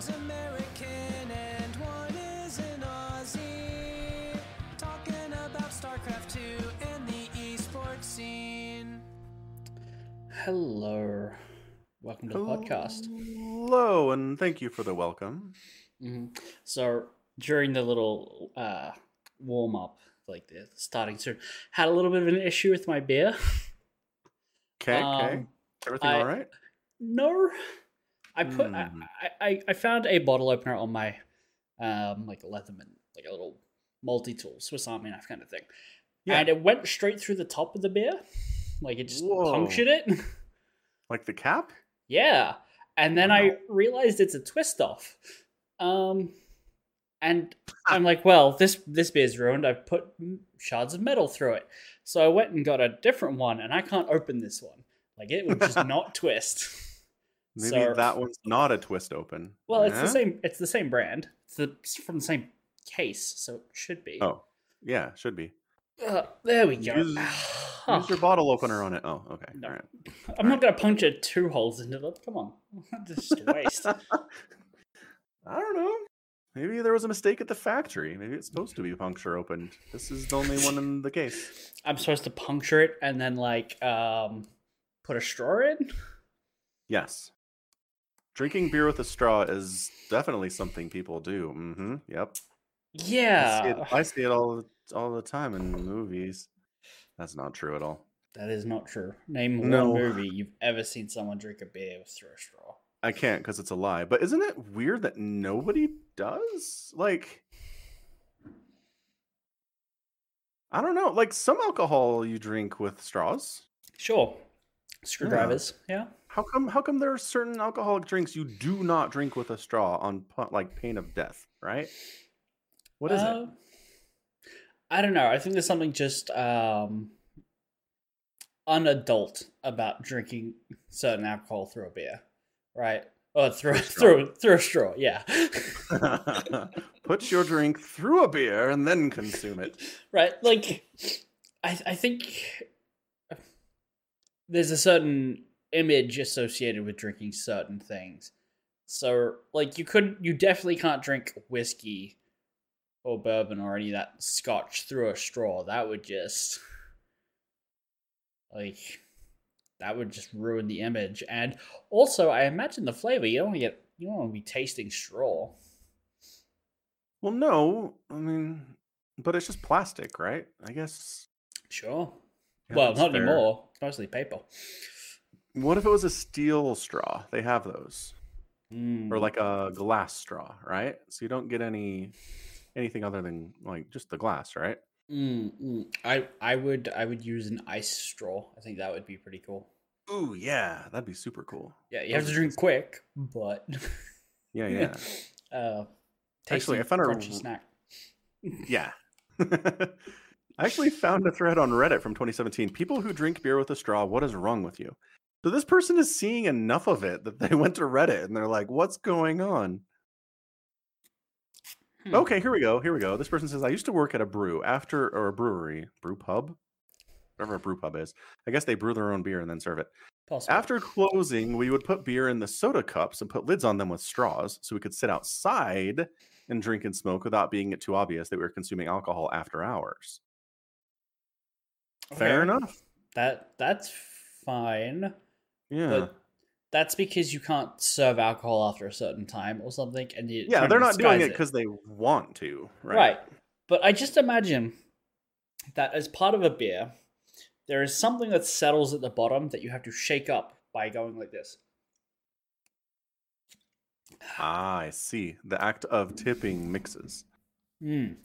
one's American and one is an Aussie. Talking about StarCraft 2 and the esports scene. Hello. Welcome to the Hello, podcast. Hello, and thank you for the welcome. Mm-hmm. So during the little uh, warm up, like the starting soon, had a little bit of an issue with my beer. Okay, um, okay. Everything I, all right? No. I put I, Hmm. I, I I found a bottle opener on my um like Leatherman, like a little multi tool Swiss Army knife kind of thing, Yeah. and it went straight through the top of the beer, like it just Whoa. punctured it. Like the cap? Yeah. And then I realized it's a twist off. Um and I'm like, well, this this beer's ruined. I've put shards of metal through it. So I went and got a different one and I can't open this one. Like it would just not twist. Maybe So- that one's not a twist open. Well, it's the same it's the same brand. It's, the, it's from the same case, so it should be. Oh, yeah, should be. Uh, there we go. Use- Use your bottle opener on it. Oh, okay. No. All right. I'm not going to puncture two holes into it. Come on. Just a waste. I don't know. Maybe there was a mistake at the factory. Maybe it's supposed to be puncture opened. This is the only one in the case. I'm supposed to puncture it and then like um put a straw in. Yes. Drinking beer with a straw is definitely something people do. Mm-hmm. Yep. I see, Yeah, it, I see it all the- all the time in movies. That's not true at all. that is not true. Name No. one movie you've ever seen someone drink a beer with through a straw. I can't because it's a lie. But isn't it weird that nobody does? Like, I don't know. Like some alcohol you drink with straws. Sure, screwdrivers. Yeah. How come? How come there are certain alcoholic drinks you do not drink with a straw on like pain of death? Right? What is it? Uh, I don't know. I think there's something just um unadult about drinking certain alcohol through a beer, right? Or through Through a straw. through through a straw. Yeah. Put your drink through a beer and then consume it. right like I, I think there's a certain image associated with drinking certain things so like you couldn't you definitely can't drink whiskey or bourbon or any of that scotch through a straw that would just like that would just ruin the image and also i imagine the flavor you don't want to get you don't want to be tasting straw Well, no, I mean, but it's just plastic, right? I guess. sure yeah, well not fair. anymore it's mostly paper What if it was a steel straw? They have those, Mm. or like a glass straw, right? So you don't get any anything other than like just the glass, right? Mm, mm. I I would I would use an ice straw. I think that would be pretty cool. Ooh, yeah, that'd be super cool. Yeah, you have to drink quick, but Yeah, yeah, uh, Actually, I found a crunchy snack. yeah. I actually found a thread on Reddit from 2017. People who drink beer with a straw, what is wrong with you? So this person is seeing enough of it that they went to Reddit and they're like, "What's going on?" Hmm. Okay, here we go. Here we go. This person says, I used to work at a brew after or a brewery, brew pub, whatever a brew pub is. I guess they brew their own beer and then serve it. Possible. After closing, we would put beer in the soda cups and put lids on them with straws so we could sit outside and drink and smoke without being it too obvious that we were consuming alcohol after hours. Fair enough. That that's fine, Yeah. but that's because you can't serve alcohol after a certain time or something, and you yeah, they're not doing it because they want to, right? Right. But I just imagine that as part of a beer, there is something that settles at the bottom that you have to shake up by going like this. Ah, I see. The act of tipping mixes. Mm.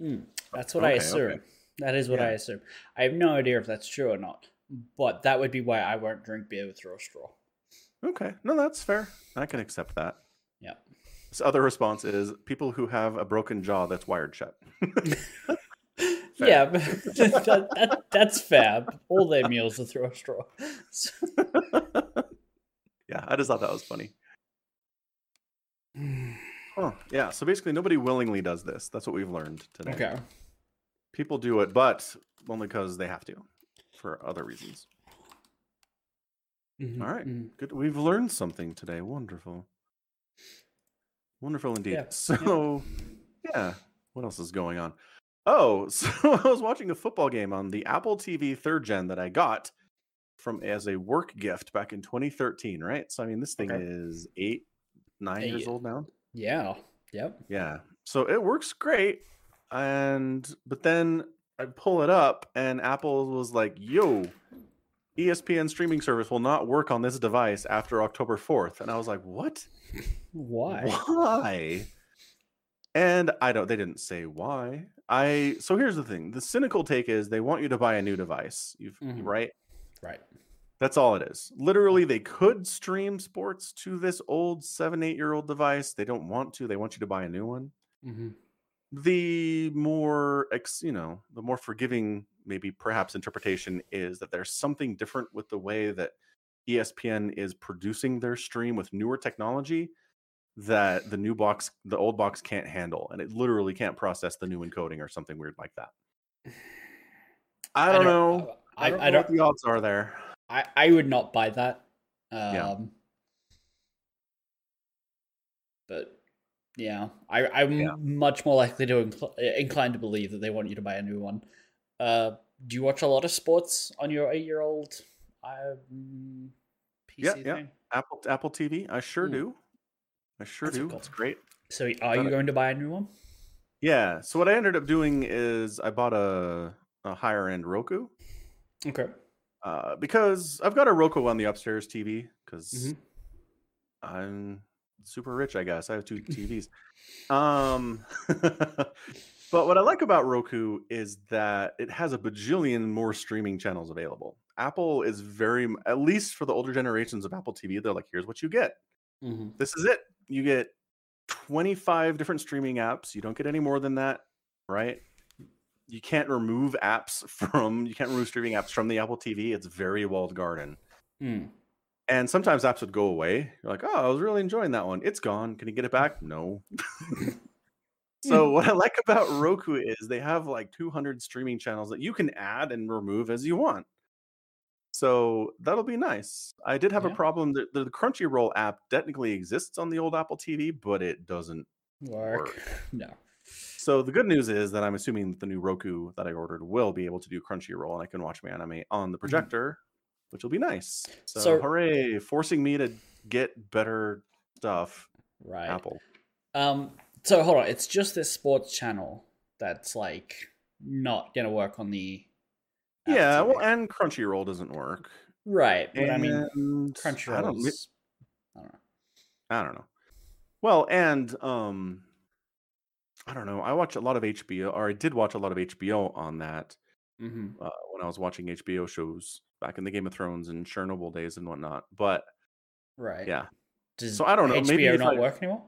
Mm. That's what I assume. okay. That is what I assume. I have no idea if that's true or not, but that would be why I won't drink beer with raw straw. Okay. No, that's fair. I can accept that. Yeah. This other response is people who have a broken jaw that's wired shut. Yeah, that, that, that's fair. All their meals are through a straw. Yeah, I just thought that was funny. Huh. Yeah, so basically nobody willingly does this. That's what we've learned today. okay. People do it, but only because they have to for other reasons. Mhm, All right. mhm. Good. We've learned something today. Wonderful. Wonderful indeed. Yeah, yeah. So, yeah. What else is going on? Oh, so I was watching a football game on the Apple TV third gen that I got from as a work gift back in 2013, right? So I mean, this thing Okay. is eight, nine years old now. Yeah. Yep. Yeah. So it works great. And but then I pull it up and Apple was like, "Yo, ESPN streaming service will not work on this device after October 4th." And I was like, "What? Why? Why?" And I don't they didn't say why. I so here's the thing. The cynical take is they want you to buy a new device. You've Mhm. right? Right. That's all it is. Literally, they could stream sports to this old seven, eight year old device. They don't want to. They want you to buy a new one. Mm-hmm. The more, ex, you know, the more forgiving, maybe perhaps interpretation is that there's something different with the way that ESPN is producing their stream with newer technology that the new box, the old box can't handle, and it literally can't process the new encoding or something weird like that. I don't, know. I, I, don't I know don't. what the odds are there. I, I would not buy that. Um, Yeah. But yeah, I, I'm Yeah. much more likely to incl- inclined to believe that they want you to buy a new one. Uh, do you watch a lot of sports on your eight-year-old um, PC Yeah, yeah. Apple Apple TV. I sure Hmm. do. I sure That's do. cool. It's great. So, are you going to buy a new one? Yeah. So what I ended up doing is I bought a, a higher end Roku Okay. uh, because I've got a Roku on the upstairs TV because Mhm. I'm super rich. I guess I have two TVs. um, but what I like about Roku is that it has a bajillion more streaming channels available. Apple is very, at least for the older generations of Apple TV, they're like, here's what you get. Mm-hmm. this is it. You get 25 different streaming apps. You don't get any more than that, right? You can't remove apps from you can't remove streaming apps from the Apple TV. It's very walled garden. Mm. And sometimes apps would go away. You're like, oh, I was really enjoying that one. It's gone. Can you get it back? No. so what I like about Roku is they have like 200 streaming channels that you can add and remove as you want. So that'll be nice. I did have a problem. that the, the Crunchyroll app technically exists on the old Apple TV, but it doesn't. Work. No. So the good news is that I'm assuming that the new Roku that I ordered will be able to do Crunchyroll, and I can watch my anime on the mm-hmm. projector, which will be nice. So. So- hooray! Forcing me to get better stuff. Right. Apple. Um. So hold on. It's just this sports channel that's like not gonna work on the. Apple Yeah, TV. well, and Crunchyroll doesn't work. right. But I mean, And I Crunchyroll. don't, is- I don't know. I don't know. Well, and um, I don't know. I watch a lot of HBO, or I did watch a lot of HBO on that Mm-hmm. uh, when I was watching HBO shows back in the Game of Thrones and Chernobyl days and whatnot. But Right. yeah, Does So I don't know, HBO maybe if not I- work anymore?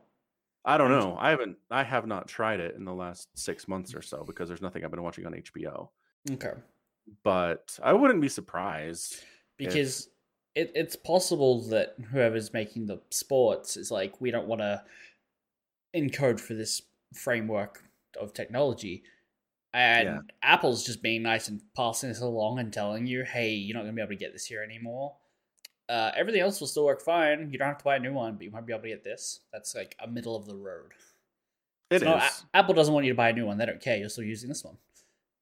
I don't know. I haven't. I have not tried it in the last six months or so because there's nothing I've been watching on HBO. Okay. But I wouldn't be surprised. Because it, it's possible that whoever's making the sports is like, we don't want to encode for this framework of technology. And Yeah. Apple's just being nice and passing this along and telling you, hey, you're not going to be able to get this here anymore. Uh, everything else will still work fine. You don't have to buy a new one, but you might be able to get this. That's like a middle of the road. It is. So, A- Apple doesn't want you to buy a new one. They don't care. You're still using this one.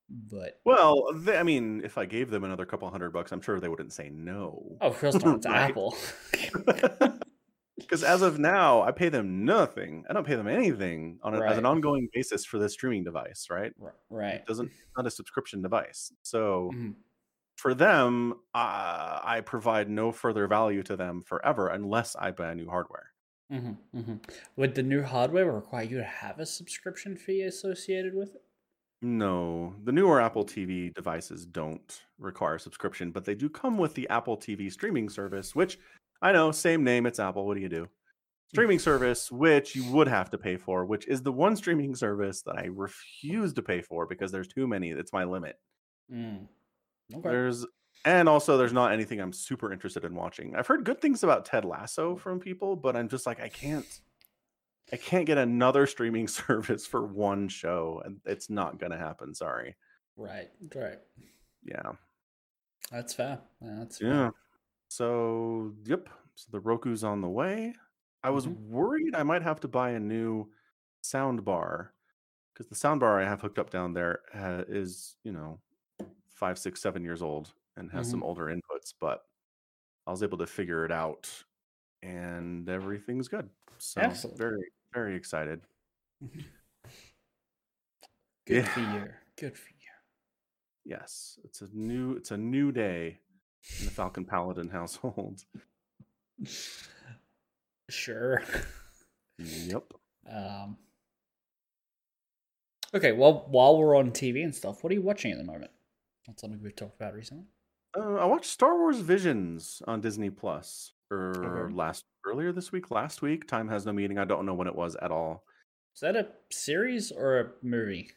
But well, they, I mean, if I gave them another couple hundred bucks, I'm sure they wouldn't say no. oh, of course not. It's Apple. Because as of now, I pay them nothing. I don't pay them anything on a, as an ongoing basis for this streaming device, right? Right. It doesn't not a subscription device. So Mhm. for them, uh, I provide no further value to them forever unless I buy new hardware. hmm hmm Would the new hardware require you to have a subscription fee associated with it? No, the newer Apple TV devices don't require a subscription, but they do come with the Apple TV streaming service, which I know, same name, it's Apple. What do you do? Streaming service, which you would have to pay for, which is the one streaming service that I refuse to pay for because there's too many. It's my limit. Mm. Okay. There's and also there's not anything I'm super interested in watching. I've heard good things about Ted Lasso from people, but I'm just like I can't I can't get another streaming service for one show and it's not going to happen, sorry. Right. Right. Yeah. That's fair. Yeah, That's fair. Yeah. So, yep. So the Roku's on the way. I was Mhm. worried I might have to buy a new sound bar because the sound bar I have hooked up down there uh, is, you know, five, six, seven years old. and has some older inputs, but I was able to figure it out and everything's good. So Excellent. very, very excited. Good Yeah. for you. Good for you. Yes, it's a new it's a new day in the Falcon Paladin household. Sure. Yep. Um, okay, well, while we're on TV and stuff, what are you watching at the moment? That's something we've talked about recently. Uh, I watched Star Wars Visions on Disney Plus or Okay. last earlier this week, last week. Time has no meaning. I don't know when it was at all. Is that a series or a movie?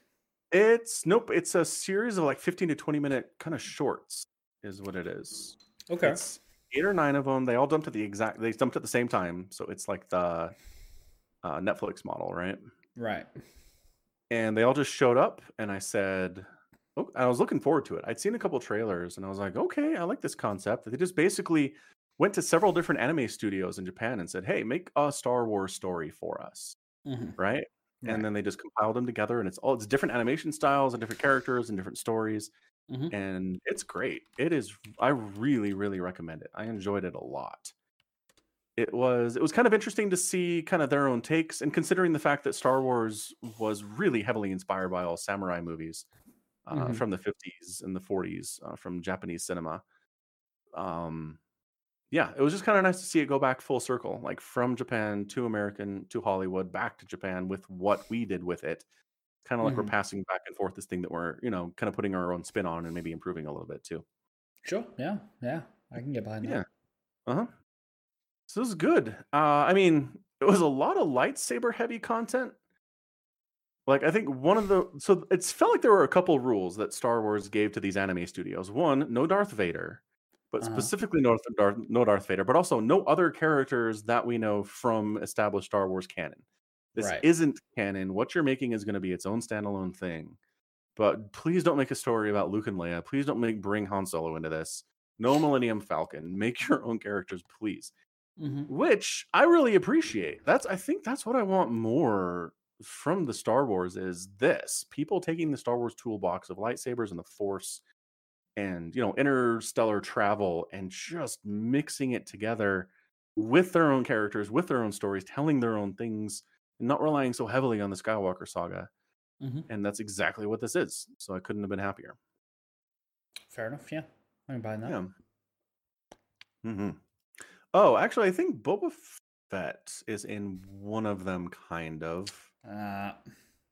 It's nope. It's a series of like fifteen to twenty minute kind of shorts, is what it is. Okay. It's eight or nine of them. They all dumped at the exact. They dumped at the same time, so it's like the uh, Netflix model, right? right. and they all just showed up and i said oh, i was looking forward to it i'd seen a couple trailers and i was like okay i like this concept they just basically went to several different anime studios in japan and said hey make a star wars story for us hmm right, and then they just compiled them together and it's all it's different animation styles and different characters and different stories Mhm. and it's great it is i really really recommend it i enjoyed it a lot it was it was kind of interesting to see kind of their own takes and considering the fact that star wars was really heavily inspired by all samurai movies uh, Mhm. from the 50s and the 40s uh, from japanese cinema um yeah it was just kind of nice to see it go back full circle like from japan to american to hollywood back to japan with what we did with it kind of like we're Mhm. passing back and forth this thing that we're you know kind of putting our own spin on and maybe improving a little bit too Sure. Yeah. Yeah. I can get behind that. Yeah. that. uh-huh so this is good uh i mean it was a lot of lightsaber heavy content like i think one of the so it's felt like there were a couple rules that star wars gave to these anime studios one no darth vader but Uh-huh. specifically no darth, no darth vader but also no other characters that we know from established star wars canon this Right. isn't canon what you're making is going to be its own standalone thing but please don't make a story about luke and leia please don't make bring han solo into this no millennium falcon make your own characters please Mhm. which I really appreciate. That's I think that's what I want more from the Star Wars is this. People taking the Star Wars toolbox of lightsabers and the force and you know interstellar travel and just mixing it together with their own characters, with their own stories, telling their own things, and not relying so heavily on the Skywalker saga. Mhm. And that's exactly what this is. So I couldn't have been happier. Fair enough. Yeah. I can buy that. Yeah. hmm Oh, actually, I think Boba Fett is in one of them, kind of. Uh,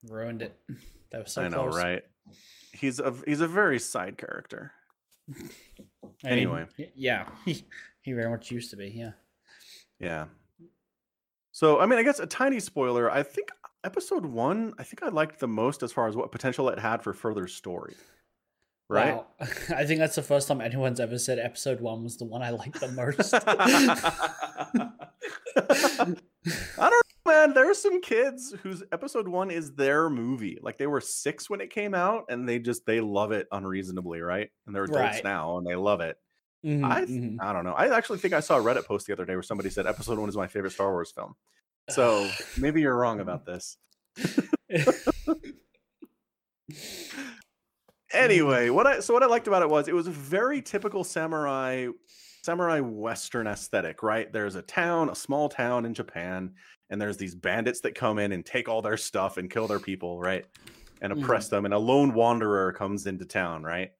ruined it. That was so I know, close. right? He's a he's a very side character. I mean, Anyway. yeah, he, he very much used to be. Yeah. Yeah. So, I mean, I guess a tiny spoiler. I think episode one, I think I liked the most as far as what potential it had for further story. Right? Wow. I think that's the first time anyone's ever said episode one was the one I liked the most. I don't know, man. There are some kids whose episode one is their movie. Like they were six when it came out, and they just they love it unreasonably, right? And they're adults Right. now, and they love it. Mhm, I mhm. I don't know. I actually think I saw a Reddit post the other day where somebody said episode one is my favorite Star Wars film. So maybe you're wrong about this. Anyway, what I so what I liked about it was it was a very typical samurai samurai western aesthetic, right? There's a town, a small town in Japan, and there's these bandits that come in and take all their stuff and kill their people, right? And Mhm. oppress them, and a lone wanderer comes into town, right?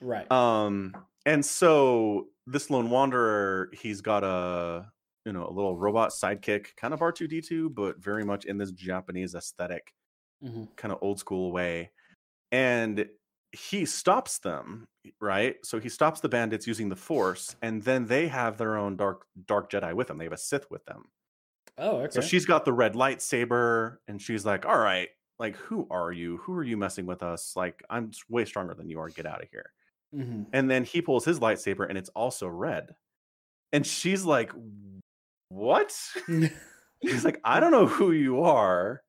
right. Um, and so this lone wanderer, he's got a you know a little robot sidekick, kind of R two D two, but very much in this Japanese aesthetic, Mhm. kind of old school way, and he stops them, right? So he stops the bandits using the Force, and then they have their own dark dark Jedi with them. They have a Sith with them. Oh, okay. So she's got the red lightsaber, and she's like, "All right, like who are you? Who are you messing with us? Like I'm way stronger than you are. Get out of here." Mhm. And then he pulls his lightsaber and it's also red. And she's like, What? He's like, I don't know who you are.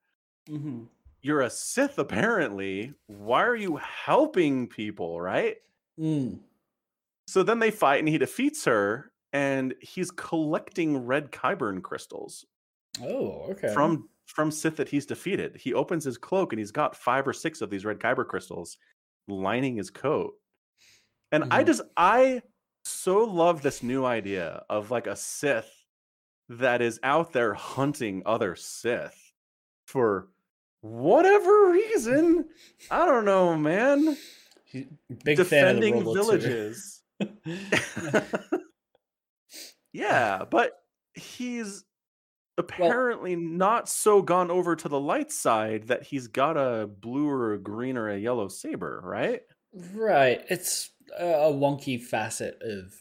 Mhm. You're a Sith, apparently. Why are you helping people? Right. Mm. So then they fight and he defeats her and he's collecting red Kyber crystals Oh, okay. from from Sith that he's defeated. He opens his cloak and he's got five or six of these red Kyber crystals lining his coat. And I Mhm. just I so love this new idea of like a Sith that is out there hunting other Sith for whatever reason. I don't know, man. He- Big fan of the Defending villages. yeah, but he's apparently not so gone over to the light side that he's got a blue or a green or a yellow saber, right? Right. It's a wonky facet of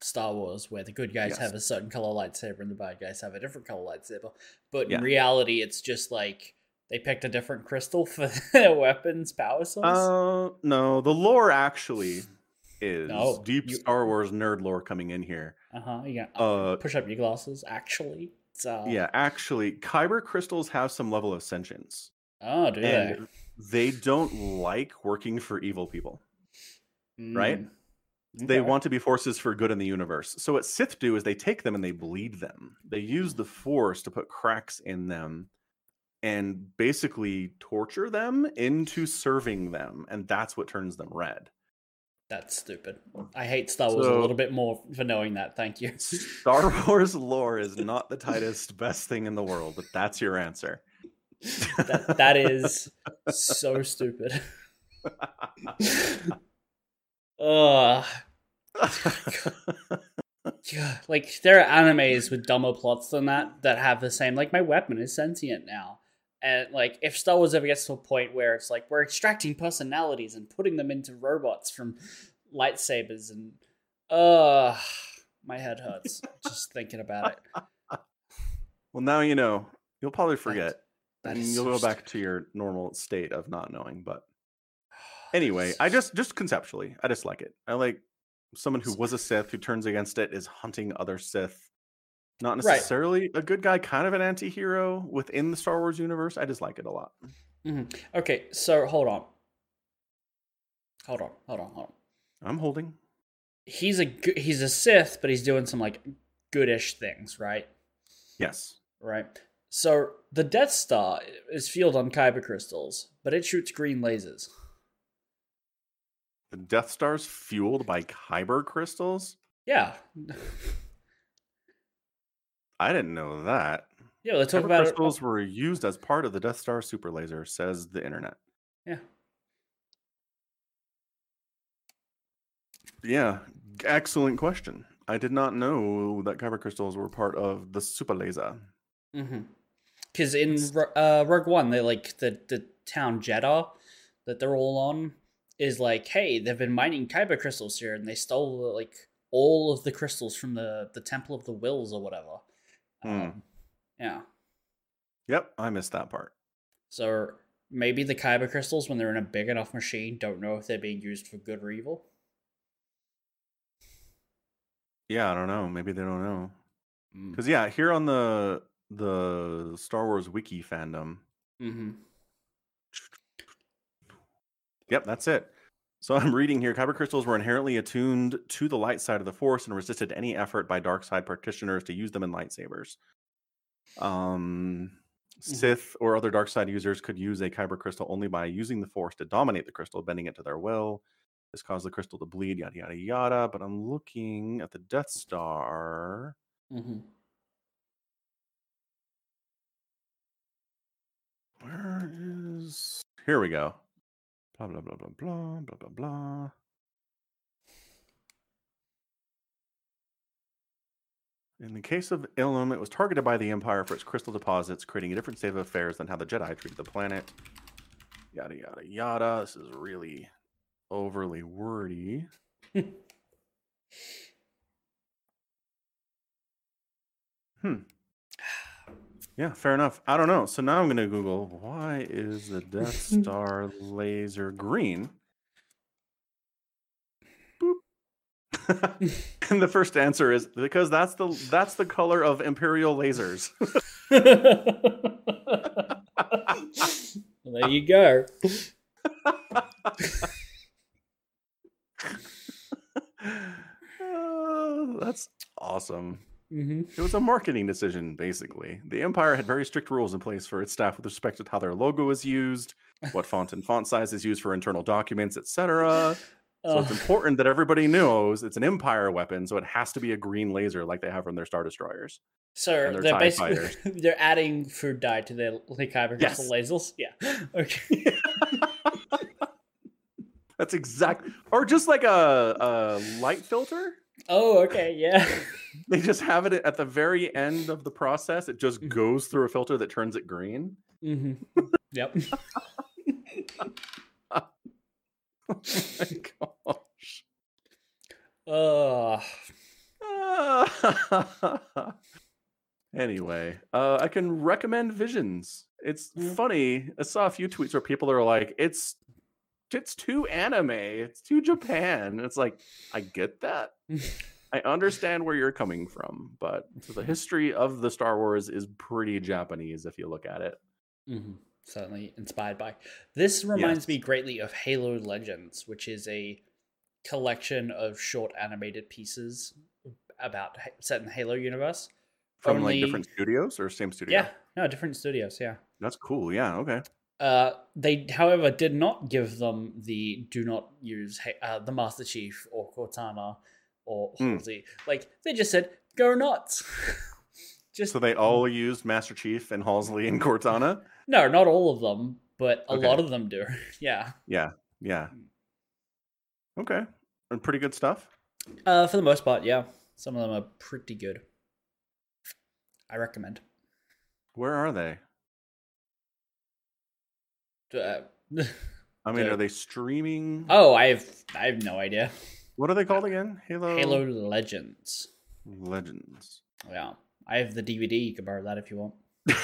Star Wars where the good guys Yes. have a certain color lightsaber and the bad guys have a different color lightsaber. But Yeah. in reality, it's just like they picked a different crystal for their weapons power source. Uh, no, the lore actually is No, deep you- Star Wars nerd lore coming in here. uh huh. You got Uh, push up your glasses. Actually, uh, yeah, actually, kyber crystals have some level of sentience, Oh, do and they don't like working for evil people. They? right? Mm. They want to be forces for good in the universe. So what Sith do is they take them and they bleed them. They use the Force to put cracks in them and basically torture them into serving them, and that's what turns them red. That's stupid. I hate Star Wars a little bit more for knowing that. Thank you. Star Wars lore is not the tightest, best thing in the world, but that's your answer. that, that is so stupid. Ugh. Yeah, like there are animes with dumber plots than that that have the same. Like my weapon is sentient now, and like if Star Wars ever gets to a point where it's like we're extracting personalities and putting them into robots from lightsabers, and uh, my head hurts just thinking about it. well, now you know. You'll probably forget. that and you'll so go back to your normal state of not knowing. But anyway, I just just conceptually, I just like it. I like someone who was a Sith who turns against it is hunting other Sith. Not Right. necessarily a good guy, kind of an anti-hero within the Star Wars universe. I just like it a lot. Mhm. Okay, so hold on, hold on, hold on, hold on. I'm holding. He's a he's a Sith, but he's doing some like goodish things, right? Yes. Right. So the Death Star is fueled on kyber crystals, but it shoots green lasers. The Death Star's fueled by kyber crystals. Yeah, I didn't know that. yeah. They talk Kyber about it. crystals were used as part of the Death Star super laser, says the internet. Yeah. Yeah, excellent question. I did not know that kyber crystals were part of the super laser. Because in uh, Rogue One, they like the the town Jedha that they're all on is like, hey, they've been mining kyber crystals here, and they stole like all of the crystals from the the Temple of the Whills or whatever. Hmm. Um, yeah. Yep, I missed that part. So maybe the kyber crystals, when they're in a big enough machine, don't know if they're being used for good or evil. Yeah, I don't know. Maybe they don't know. Mm. Because yeah, here on the the Star Wars wiki fandom, Mm-hmm. Yep, that's it. So I'm reading here kyber crystals were inherently attuned to the light side of the force and resisted any effort by dark side practitioners to use them in lightsabers. Um Sith or other dark side users could use a kyber crystal only by using the force to dominate the crystal, bending it to their will. This caused the crystal to bleed, yada yada yada. But I'm looking at the Death Star. Mm-hmm. Where is here we go. Blah blah blah blah blah blah blah blah. In the case of Ilum, it was targeted by the Empire for its crystal deposits, creating a different state of affairs than how the Jedi treated the planet. Yada yada yada. This is really overly wordy. hmm. Yeah, fair enough. I don't know. So now I'm going to Google why is the Death Star laser green? And the first answer is because that's the that's the color of Imperial lasers. there you go. Oh, that's awesome. Mm-hmm. It was a marketing decision, basically. The Empire had very strict rules in place for its staff with respect to how their logo is used, what font and font size is used for internal documents, etc. So it's important that everybody knows it's an Empire weapon, so it has to be a green laser like they have from their Star Destroyers. So they're they're basically fighters. they're adding food dye to their like kyber Yes. lasers. Yeah. Okay. That's exactly, or just like a, a light filter. Oh, okay. Yeah. They just have it at the very end of the process. It just Mhm. goes through a filter that turns it green. hmm Yep. Oh my gosh. Uh, anyway, uh, I can recommend Visions. It's Mm. funny. I saw a few tweets where people are like, "It's it's too anime. It's too Japan." It's like, I get that. I understand where you're coming from, but the history of the Star Wars is pretty Japanese if you look at it. mhm, Certainly inspired by. This reminds me greatly of Halo Legends, which is a collection of short animated pieces about set in the Halo universe. From Only- like different studios or same studio? Yeah, no, different studios. Yeah. That's cool. Yeah, okay. Uh, they, however, did not give them the do not use uh, the Master Chief or Cortana or Hmm. Halsey. Like they just said, go nuts. just So they all used Master Chief and Halsey and Cortana? no, not all of them, but a Okay. lot of them do. yeah. Yeah, yeah. Okay. And pretty good stuff. Uh, for the most part, yeah. Some of them are pretty good. I recommend. Where are they? Uh, I mean, are they streaming? oh, I have I have no idea. What are they called again? Halo Halo Legends. Legends. Yeah, I have the DVD. You can borrow that if you want.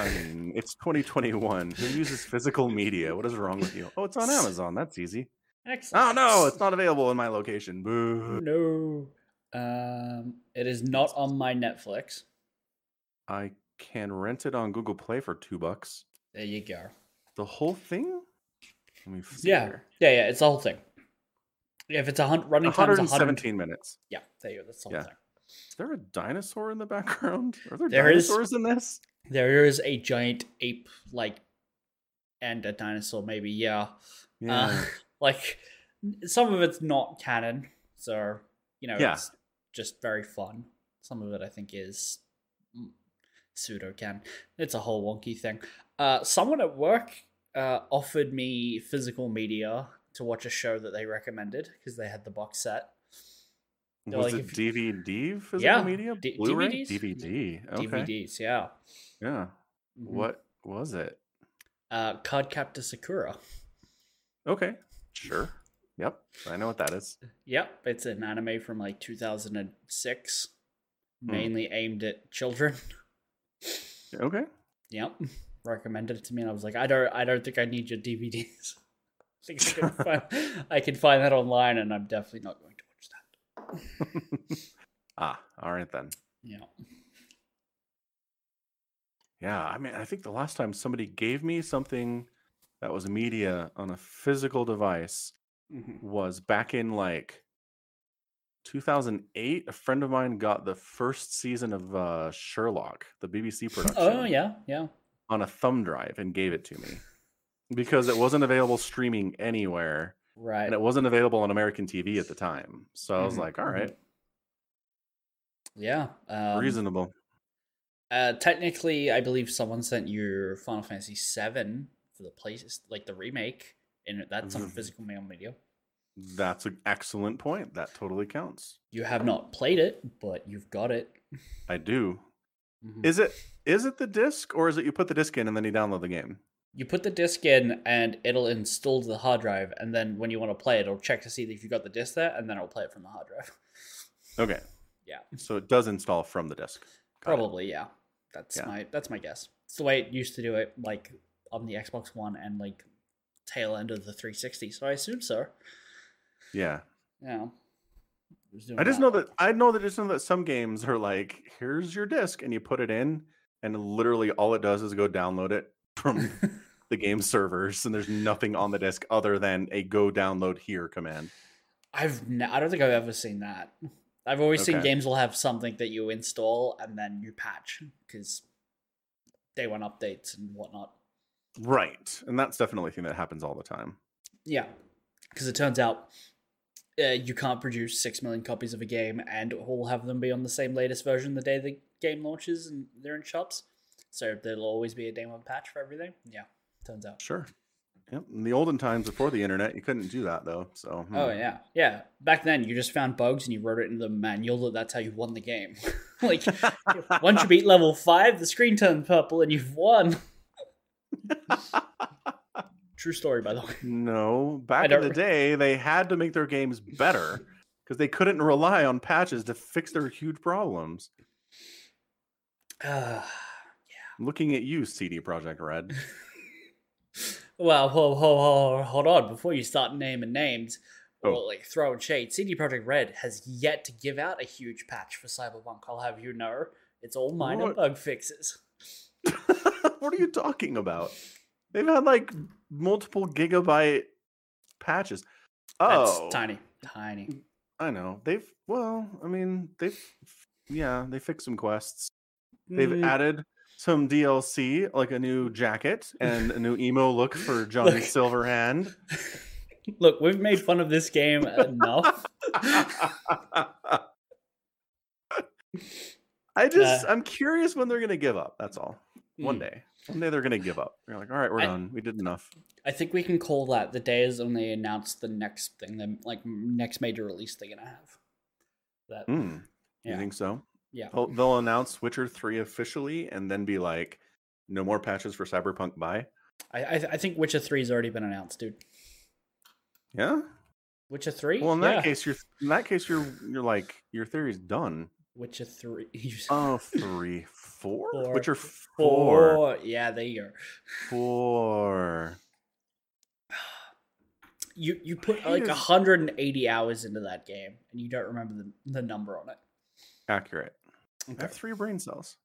I mean, it's 2021. Who uses physical media? What is wrong with you? Oh, it's on Amazon. That's easy. Excellent. Oh no, it's not available in my location. Boo. No. Um, it is not on my Netflix. I can rent it on Google Play for two bucks. There you go. The whole thing? Let me see Yeah, here. yeah, yeah. It's the whole thing. Yeah, if it's a hundred running time is 117 117. minutes. Yeah, there you go. That's the whole Yeah. thing. Is there a dinosaur in the background? Are there, There is. dinosaurs in this? There is a giant ape, like, and a dinosaur. Maybe, yeah. Yeah. Uh, like, some of it's not canon, so you know, Yeah. it's just very fun. Some of it, I think, is pseudo canon. It's a whole wonky thing. Uh, someone at work uh, offered me physical media to watch a show that they recommended because they had the box set. They're Was like, it DVD physical Yeah, media? D- Blu-ray? DVDs? DVD. Okay. DVDs, yeah. Yeah. Mhm. What was it? Uh, Cardcaptor Sakura. Okay. Sure. Yep. I know what that is. Yep, it's an anime from like 2006, Hmm. mainly aimed at children. Okay. Yep, recommended it to me, and I was like, I don't, I don't think I need your DVDs. I think I can find, I can find that online, and I'm definitely not going to watch that. ah, all right then. Yeah, Yeah, I mean, I think the last time somebody gave me something that was media on a physical device was back in like 2008. A friend of mine got the first season of uh, Sherlock, the BBC production, Oh yeah, yeah. on a thumb drive and gave it to me because it wasn't available streaming anywhere Right. and it wasn't available on American TV at the time. So I was Mhm, like, all mhm. Yeah. Um, reasonable. Uh, technically, I believe someone sent you Final Fantasy VII for the place, like the remake, and that's on Mhm. physical mail media. That's an excellent point. That totally counts. You have not played it, but you've got it. I do. Mhm. Is it is it the disc or is it you put the disc in and then you download the game? You put the disc in, and it'll install to the hard drive, and then when you want to play it, it'll check to see if you got the disc there, and then it'll play it from the hard drive. Okay. Yeah. So it does install from the disc. Got it. Probably, yeah. That's Yeah. my that's my guess. It's the way it used to do it, like on the Xbox One and like tail end of the 360. So I assume so. Yeah. Yeah. It was doing I just that. know that I know that just know that some games are like, here's your disc, and you put it in, and literally all it does is go download it from the game servers, and there's nothing on the disc other than a go download here command. I've ne- I don't think I've ever seen that. I've always seen games will have something that you install and then you patch because day one updates and whatnot. Right. And that's definitely a thing that happens all the time. Yeah, because it turns out uh, you can't produce six million copies of a game and all have them be on the same latest version the day the game launches and they're in shops. So there'll always be a day one patch for everything. Yeah, turns out. Sure. Yep. In the olden times before the internet, you couldn't do that though. So Oh hmm. yeah, yeah. Back then, you just found bugs and you wrote it in the manual that that's how you won the game. like once you beat level five, the screen turned purple and you've won. True story, by the way. No, back in the day, they had to make their games better because they couldn't rely on patches to fix their huge problems. Uh, yeah. Looking at you, CD Projekt Red. well, hold, hold, hold, hold on. Before you start naming names or Oh. like throwing shade, CD Projekt Red has yet to give out a huge patch for Cyberpunk. I'll have you know, it's all minor What? bug fixes. what are you talking about? They've had like multiple gigabyte patches. That's Oh, tiny, tiny. I know. They've well, I mean, they've yeah, they fixed some quests. They've Mm, added some DLC, like a new jacket and a new emo look for Johnny Look. Silverhand. Look, we've made fun of this game enough. I just Uh, I'm curious when they're gonna give up. That's all. Mm. One day they're gonna give up. They're like, all right, we're I- done. We did enough. I think we can call that the day is when they announce the next thing, the like next major release they're gonna have. That Hmm. yeah, You think so? yeah. They'll, they'll announce Witcher 3 officially and then be like, no more patches for Cyberpunk bye. I I, I think Witcher Three's already been announced, dude. Yeah. Witcher Three. Well, in yeah. that case, you're in that case, you're you're like your theory's done. Witcher Three. Oh, three, four, Four. Witcher four, Four. Yeah, there you go. four. You you put like 180 hours into that game, and you don't remember the, the number on it. Accurate. I have three brain cells.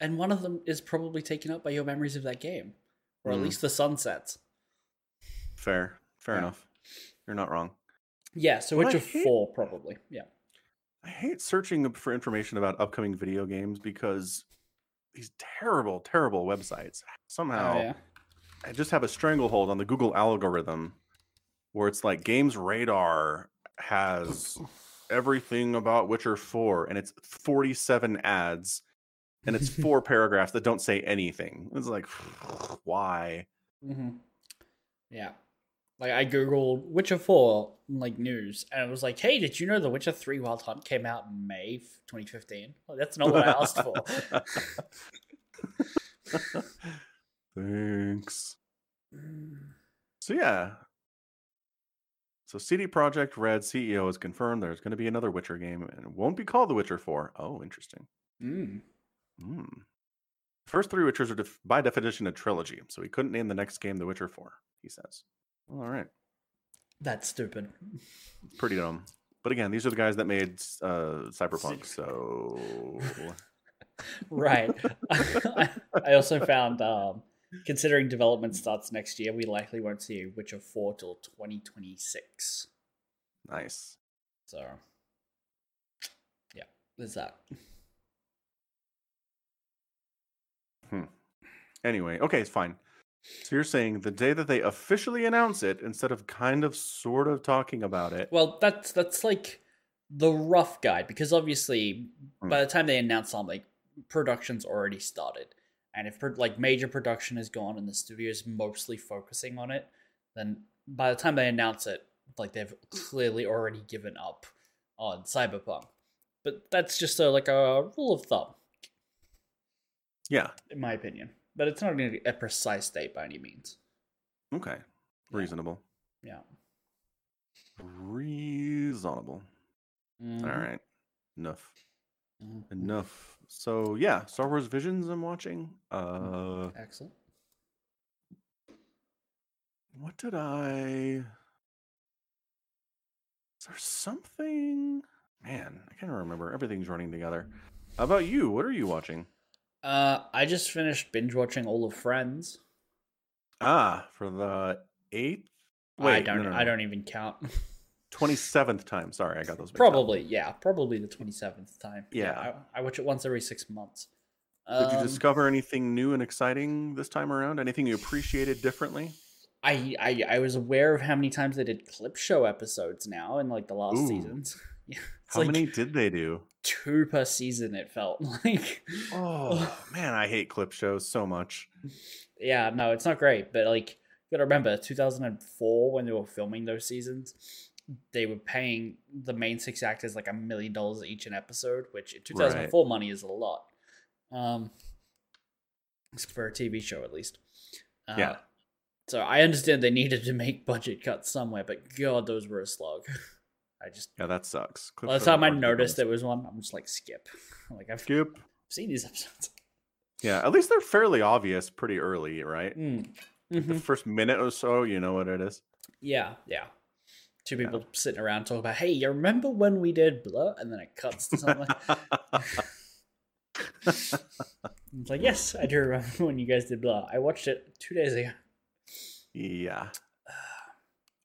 And one of them is probably taken up by your memories of that game, or at Mm. least the sunsets. Fair, fair Yeah. enough. You're not wrong. Yeah, so Well, I Witcher hate- Four probably. Yeah. I hate searching for information about upcoming video games because these terrible, terrible websites somehow Oh, yeah. I just have a stranglehold on the Google algorithm where it's like Games Radar has everything about Witcher 4 and it's 47 ads and it's four paragraphs that don't say anything. It's like why? Mm-hmm. Yeah. Like I googled Witcher Four like news, and it was like, "Hey, did you know the Witcher Three Wild Hunt came out in May 2015?" Like, that's not what I asked for. Thanks. Mm. So yeah. So CD Projekt Red CEO has confirmed there's going to be another Witcher game and it won't be called The Witcher 4. Oh, interesting. Mm. Hmm. First three Witchers are def- by definition a trilogy, so he couldn't name the next game The Witcher 4, he says. All right. That's stupid. Pretty dumb. But again, these are the guys that made uh, Cyberpunk, so. right. I also found, um, considering development starts next year, we likely won't see Witcher 4 till 2026. nice. So, yeah, there's that. Hmm. Anyway, okay, it's fine. So you're saying the day that they officially announce it, instead of kind of sort of talking about it, Well, that's that's like the rough guide because obviously Hmm. by the time they announce something, production's already started, and if like major production is gone and the studio's mostly focusing on it, then by the time they announce it, like they've clearly already given up on Cyberpunk. But that's just a, like a rule of thumb, yeah, in my opinion. But it's not a, a precise date by any means. okay, reasonable, Yeah. reasonable. Mhm. All right, enough, Mhm. enough. So yeah, Star Wars Visions. I'm watching. Uh, Excellent. what did I? Is there something? Man, I can't remember. Everything's running together. How about you? What are you watching? Uh, I just finished binge watching all of Friends. Ah, for the eighth. Wait, I don't. I don't even count. Twenty seventh time. Sorry, I got those. mixed up. probably, yeah, probably the twenty seventh time. Yeah. I, I watch it once every six months. Did you Um, discover anything new and exciting this time around? Anything you appreciated differently? I, I I was aware of how many times they did clip show episodes now in like the last Ooh. seasons. How like many did they do? two per season. It felt like. Oh man, I hate clip shows so much. Yeah, no, it's not great, but like you gotta remember, 2004 when they were filming those seasons, they were paying the main six actors like a million dollars each an episode, which in 2004 money is a lot. Um, for a TV show at least. Uh, Yeah. So I understand they needed to make budget cuts somewhere, but God, those were a slog. I just Yeah, that sucks. Clip the shows time I are hard to noticed there was one, I'm just like skip. Like I've skip. seen these episodes. Yeah, at least they're fairly obvious pretty early, right? Mm. The Mhm. first minute or so, you know what it is. Yeah, yeah. Two Yeah. people sitting around talking about, hey, you remember when we did blah? And then it cuts to something. it's like, yes, I do remember when you guys did blah. I watched it two days ago. yeah.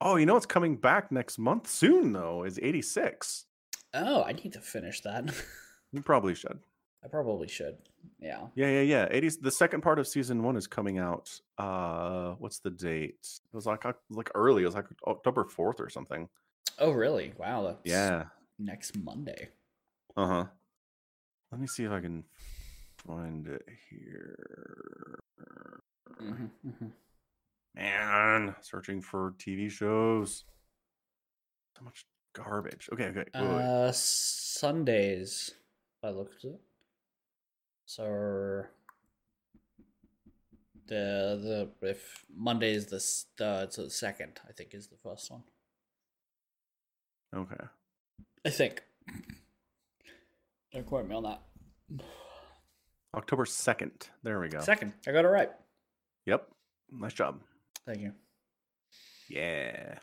Oh, you know what's coming back next month soon though is 86. Oh, I need to finish that. You probably should. I probably should. Yeah. Yeah, yeah, yeah. 80s the second part of season 1 is coming out. Uh what's the date? It was like like early. It was like October 4th or something. Oh, really? Wow. That's Yeah. next Monday. Uh-huh. Let me see if I can find it here. hmm hmm Man, searching for TV shows. So much garbage. Okay, okay. Wait, wait. Uh, Sundays. I looked at it. So the the if Monday is the the it's the second, I think is the first one. Okay. I think. Don't quote me on that. October 2nd. There we go. Second, I got it right. Yep. Nice job. Thank you. Yeah.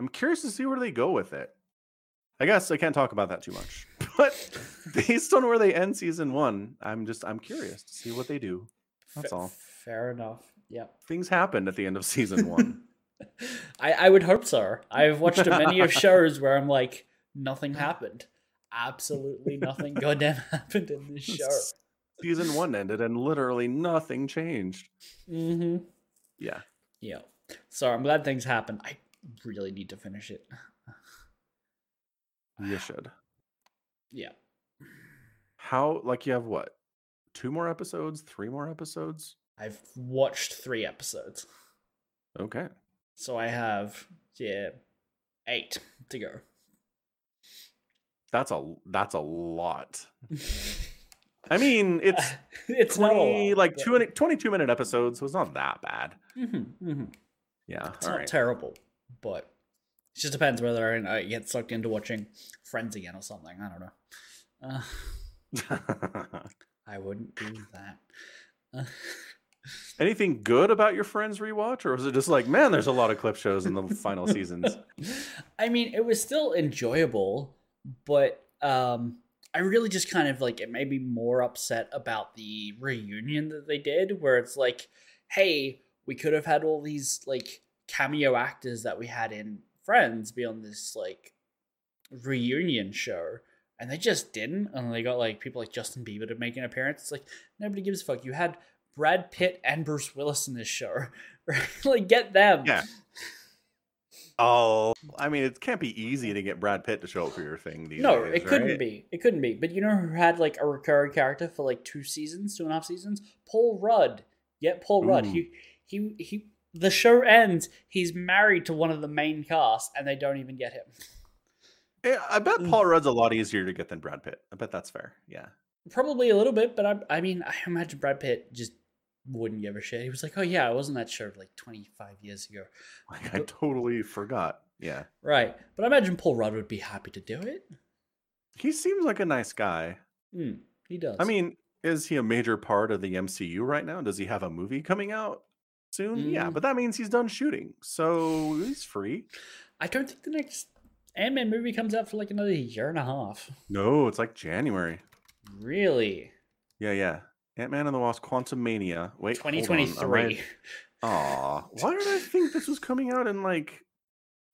I'm curious to see where they go with it. I guess I can't talk about that too much. But based on where they end season 1, I'm just I'm curious to see what they do. That's all. Fair enough. Yep. Things happened at the end of season 1. I I would hope so. I've watched many of shows where I'm like, nothing happened. Absolutely nothing goddamn happened in this show. season 1 ended and literally nothing changed. Mm-hmm. Yeah. Yeah. So I'm glad things happened. I really need to finish it. You should. Yeah. How like you have what? Two more episodes, three more episodes? I've watched three episodes. Okay. So I have yeah eight to go. That's a that's a lot. I mean, it's it's not a 20 lot, like two, 22 minute episodes, so it's not that bad. Mhm, mhm. Yeah. It's not right. terrible, but it just depends whether I I get sucked into watching Friends again or something. I don't know. Uh, I wouldn't do that. Uh, Anything good about your friends rewatch, or was it just like, man, there's a lot of clip shows in the final seasons? I mean, it was still enjoyable, but um, I really just kind of like it made me more upset about the reunion that they did, where it's like, hey, we could have had all these like cameo actors that we had in Friends be on this like reunion show. And they just didn't, and they got like people like Justin Bieber to make an appearance. It's like nobody gives a fuck. You had Brad Pitt and Bruce Willis in this show, like get them. Yeah. Oh, I mean, it can't be easy to get Brad Pitt to show up for your thing these No, days. it couldn't right? be. It couldn't be. But you know who had like a recurring character for like two seasons, two and a half seasons? Paul Rudd. Get Paul Rudd. Ooh. He he he. The show ends. He's married to one of the main cast, and they don't even get him. Yeah, I bet Mm. Paul Rudd's a lot easier to get than Brad Pitt. I bet that's fair. Yeah. Probably a little bit, but I, I mean, I imagine Brad Pitt just wouldn't give a shit. He was like, "Oh yeah, I wasn't that sure like 25 years ago." Like, I totally forgot. Yeah. Right, but I imagine Paul Rudd would be happy to do it. He seems like a nice guy. Hmm, he does. I mean, is he a major part of the MCU right now? Does he have a movie coming out soon? Yeah, Mm. but that means he's done shooting. So he's free. I don't think the next Ant Man movie comes out for like another year and a half. No, it's like January. Really? Yeah, yeah. Ant Man and the Wasp Quantumania. Wait, hold on, 2023. Aw, why did I think this was coming out in like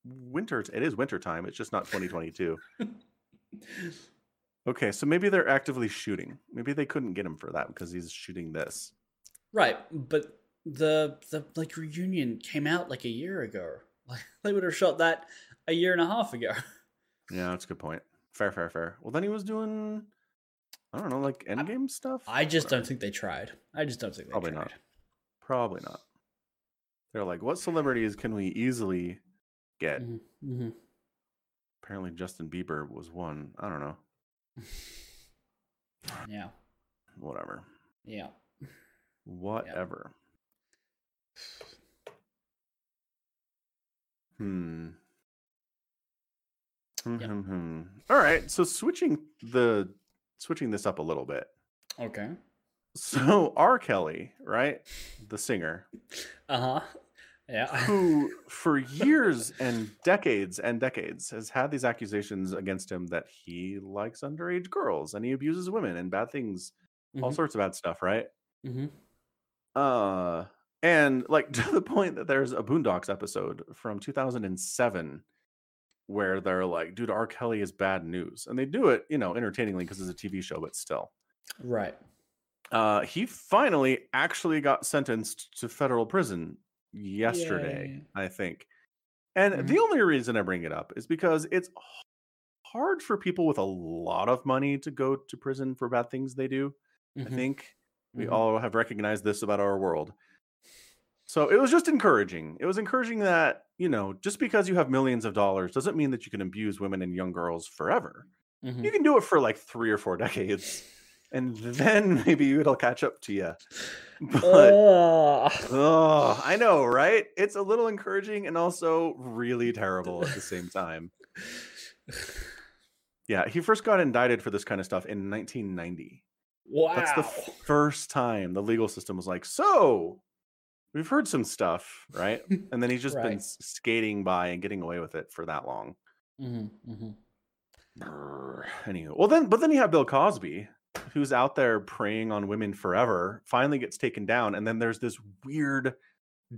winter? It is winter time. It's just not 2022. Okay, so maybe they're actively shooting. Maybe they couldn't get him for that because he's shooting this. Right, but the the like reunion came out like a year ago. Like they would have shot that a year and a half ago. Yeah, that's a good point. Fair, fair, fair. Well, then he was doing, I don't know, like endgame stuff. I just don't think they tried. I just don't think they Probably tried. not. Probably not. They're like, what celebrities can we easily get? Mm-hmm. Apparently, Justin Bieber was one. I don't know. Yeah, Whatever. yeah. Whatever. Hmm. Hmm, Yep. hmm, hmm. All right. So switching the switching this up a little bit. Okay. So R. Kelly, right, the singer, Uh huh. Yeah. who for years and decades and decades has had these accusations against him that he likes underage girls and he abuses women and bad things, all Mhm. sorts of bad stuff, right? Mhm. Uh and like to the point that there's a Boondocks episode from 2007 where they're like, dude, R. Kelly is bad news. And they do it, you know, entertainingly because it's a TV show, but still. Right. Uh he finally actually got sentenced to federal prison yesterday, Yay. I think. And the only reason I bring it up is because it's hard for people with a lot of money to go to prison for bad things they do. I Mhm. think we Mhm. all have recognized this about our world. So it was just encouraging. It was encouraging that, you know, just because you have millions of dollars doesn't mean that you can abuse women and young girls forever. Mhm. You can do it for like three or four decades, and then maybe it'll catch up to you. But oh, I know, right? It's a little encouraging and also really terrible at the same time. Yeah, he first got indicted for this kind of stuff in 1990. wow. That's the first time the legal system was like, so we've heard some stuff, right? And then he's just been Right. s- skating by and getting away with it for that long. Mhm, mhm. Brr. Anywho, well then, but then you have Bill Cosby, who's out there preying on women forever, finally gets taken down, and then there's this weird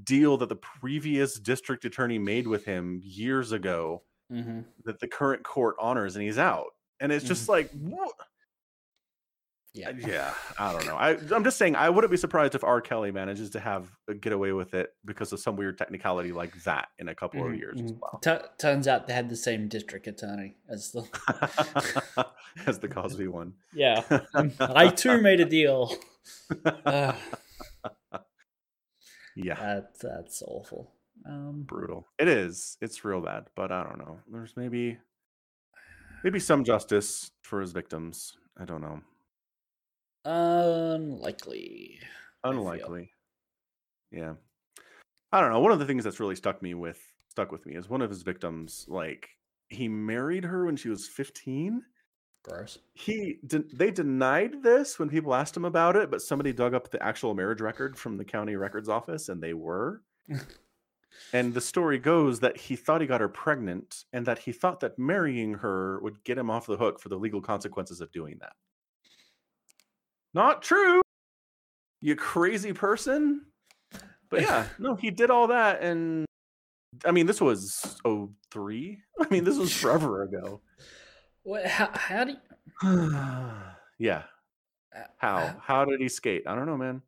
deal that the previous district attorney made with him years ago Mhm. that the current court honors, and he's out. And it's just like, what? Yeah. yeah, I don't know. I, I'm just saying, I wouldn't be surprised if R. Kelly manages to have uh, get away with it because of some weird technicality like that in a couple of Mhm, years as mhm. well. Tu- turns out they had the same district attorney as the. As the Cosby one. Yeah. I too made a deal. Ugh, yeah, that, that's awful. Um, brutal. It is. It's real bad, but I don't know. There's maybe maybe some justice for his victims. I don't know. Unlikely. I. Unlikely. Yeah. I don't know. One of the things that's really stuck me with stuck with me is one of his victims like he married her when she was 15. Gross. He de- they denied this when people asked him about it, but somebody dug up the actual marriage record from the county records office and they were. and the story goes that he thought he got her pregnant and that he thought that marrying her would get him off the hook for the legal consequences of doing that. Not true. You crazy person. But yeah, no, he did all that and I mean this was oh three. I mean this was forever ago. What? How, how do you? yeah. Uh, How? uh, How did he skate? I don't know, man.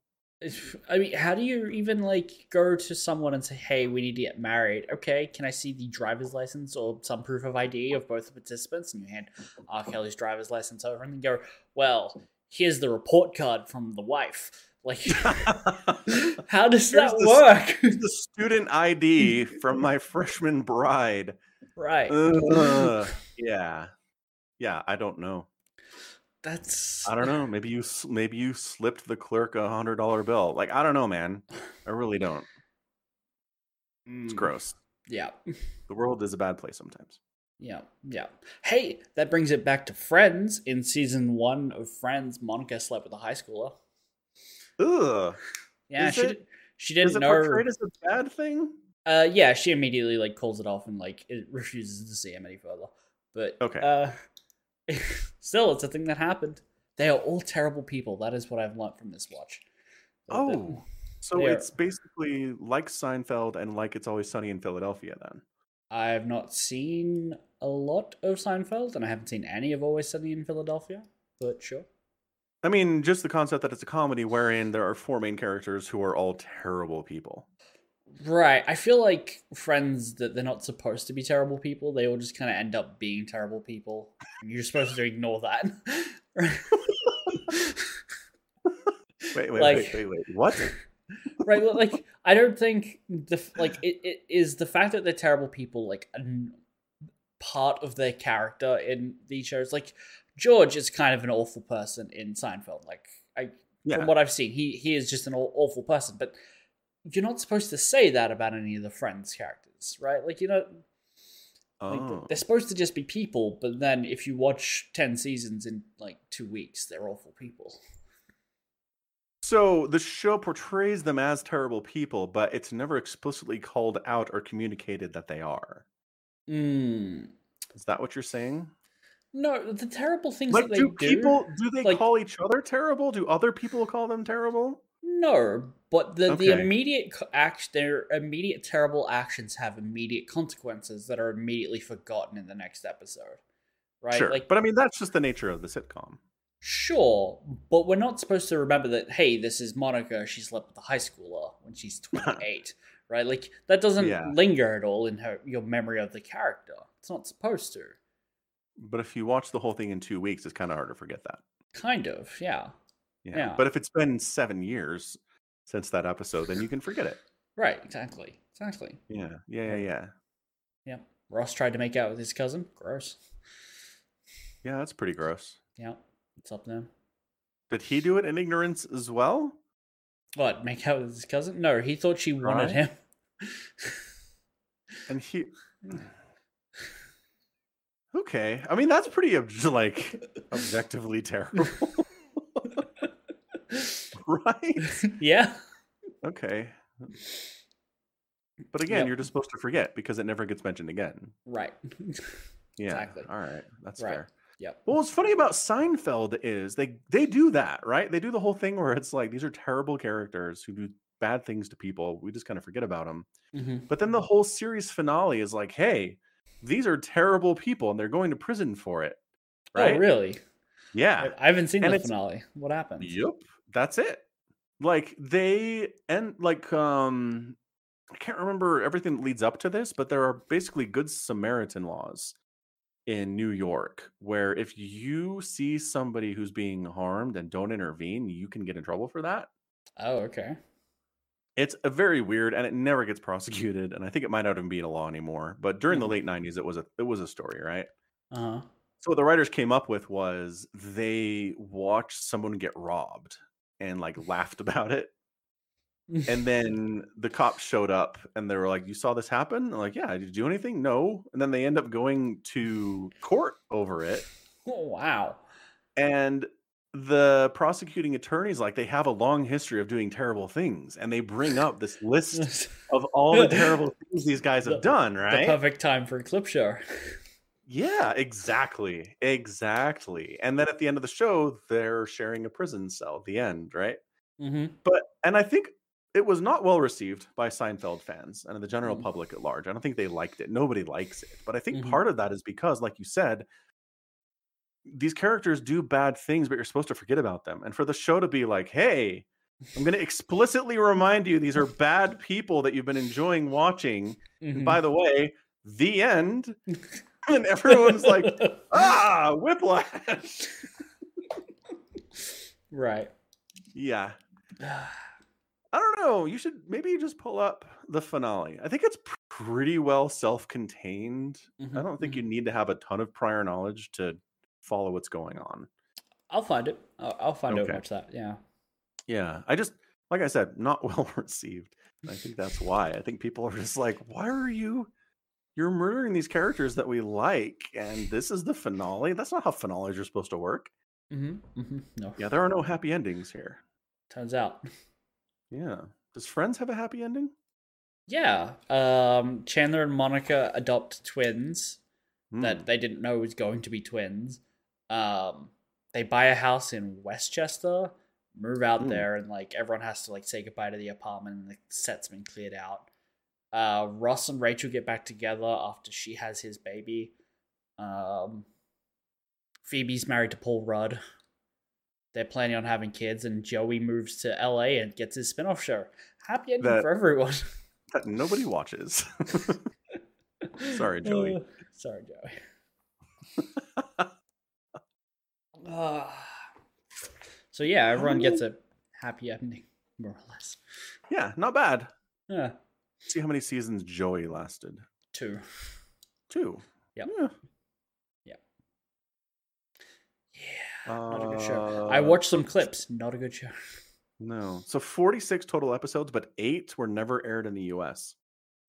I mean, how do you even like go to someone and say, "Hey, we need to get married"? Okay, can I see the driver's license or some proof of ID of both the participants? And you hand R. Kelly's driver's license over, and then go, "Well, here's the report card from the wife." Like, how does that the- work? The student ID from my freshman bride. right. Ugh. yeah. Yeah, I don't know. That's I don't know. Maybe you maybe you slipped the clerk a hundred dollar bill. Like I don't know, man. I really don't. It's Mm, gross. Yeah. The world is a bad place sometimes. Yeah, yeah. Hey, that brings it back to Friends. In season one of Friends, Monica slept with a high schooler. Ugh. Yeah, Is she it- did, she Is didn't it know. portrayed as a bad thing? Uh, yeah, she immediately like calls it off and like it refuses to see him any further. But Okay. uh, still, it's a thing that happened. They are all terrible people. That is what I've learned from this watch. That- Oh, so they are- it's basically like Seinfeld and like It's Always Sunny in Philadelphia. Then I've not seen a lot of Seinfeld, and I haven't seen any of Always Sunny in Philadelphia, but sure. I mean, just the concept that it's a comedy wherein there are four main characters who are all terrible people. Right. I feel like friends that they're not supposed to be terrible people, they all just kind of end up being terrible people. You're supposed to ignore that. Wait, wait, Like- wait, wait, wait. What? right. Like, I don't think the like it, it is the fact that they're terrible people like part of their character in these shows. Like George is kind of an awful person in Seinfeld. Like I Yeah. from what I've seen, he he is just an awful person. But you're not supposed to say that about any of the Friends characters, right? Like you know, like Oh. they're supposed to just be people. But then if you watch ten seasons in like two weeks, they're awful people. So the show portrays them as terrible people, but it's never explicitly called out or communicated that they are. Mm. Is that what you're saying? No, the terrible things Like, that they do do. people do they like- call each other terrible? Do other people call them terrible? No, but the, the immediate act, their immediate terrible actions have immediate consequences that are immediately forgotten in the next episode, right? Sure, Like, but I mean that's just the nature of the sitcom. sure, but we're not supposed to remember that. Hey, this is Monica. She slept with a high schooler when she's twenty-eight, right? Like that doesn't Yeah. linger at all in her your memory of the character. It's not supposed to. But if you watch the whole thing in two weeks, it's kind of hard to forget that. Kind of, yeah. Yeah. Yeah. But if it's been seven years since that episode, then you can forget it. Right, exactly, exactly. Yeah. Yeah. Yeah. Yeah. Yeah. Ross tried to make out with his cousin. Gross. Yeah. That's pretty gross. Yeah, what's up now? Did he do it in ignorance as well? What, make out with his cousin? No, he thought she wanted Right. him. And he. Okay. I mean, that's pretty like objectively terrible. right? yeah. Okay. But again, Yep. you're just supposed to forget because it never gets mentioned again. Right. Yeah. Exactly. All right. That's Right. fair. Yep. Well, what's funny about Seinfeld is they they do that, right? They do the whole thing where it's like these are terrible characters who do bad things to people. We just kind of forget about them. hmm But then the whole series finale is like, hey, these are terrible people and they're going to prison for it. Right? Oh, really? Yeah. I I haven't seen And the finale. What happened? Yep. That's it. Like they and like um I can't remember everything that leads up to this, but there are basically good Samaritan laws in New York where if you see somebody who's being harmed and don't intervene, you can get in trouble for that. Oh, okay. It's a very weird and it never gets prosecuted and I think it might not even be a law anymore, but during the Mhm. late 90s it was a it was a story, right? Uh huh. So what the writers came up with was they watched someone get robbed and like laughed about it. And then the cops showed up and they were like, You saw this happen? Like, Yeah, did you do anything? No. And then they end up going to court over it. Oh, wow. And the prosecuting attorneys, like, they have a long history of doing terrible things. And they bring up this list of all the terrible things these guys have The- done, The perfect time for a clip show. Yeah, exactly. Exactly. And then at the end of the show, they're sharing a prison cell at the end, right? mm-hmm. But and I think it was not well received by Seinfeld fans and the general Mm. public at large. I don't think they liked it. Nobody likes it. But I think Mhm. part of that is because, like you said, these characters do bad things, but you're supposed to forget about them. And for the show to be like, hey, I'm going to explicitly remind you these are bad people that you've been enjoying watching. And by the way, the end. and everyone's like, ah, whiplash. right. yeah. I don't know. You should maybe just pull up the finale. I think it's pretty well self-contained. I Mhm, don't think you need to have a ton of prior knowledge to follow what's going on. I'll find it. I'll, I'll find out Okay. and watch that. Yeah. Yeah, I just like I said, not well received. I think that's why. I think people are just like, why are you you're murdering these characters that we like and this is the finale? That's not how finales are supposed to work. Mm-hmm. Mm-hmm. No. Yeah, there are no happy endings here. Turns out. Yeah. Does Friends have a happy ending? Yeah. Um, Chandler and Monica adopt twins Hmm. that they didn't know was going to be twins. Um, they buy a house in Westchester, move out Mm. there, and like everyone has to like say goodbye to the apartment, and the set's been cleared out. Uh, Ross and Rachel get back together after she has his baby. Um, Phoebe's married to Paul Rudd. They're planning on having kids, and Joey moves to LA and gets his spin off show. Happy ending That- for everyone. That nobody watches. Sorry, Joey. Uh, sorry, Joey. Ah. so yeah, everyone gets a happy ending, more or less. yeah, not bad. Yeah, See how many seasons Joey lasted. two. Two. Yep. Yeah. Yeah, not a good show. I Uh, watched some clips. Not a good show. No. So 46 total episodes, but eight were never aired in the US.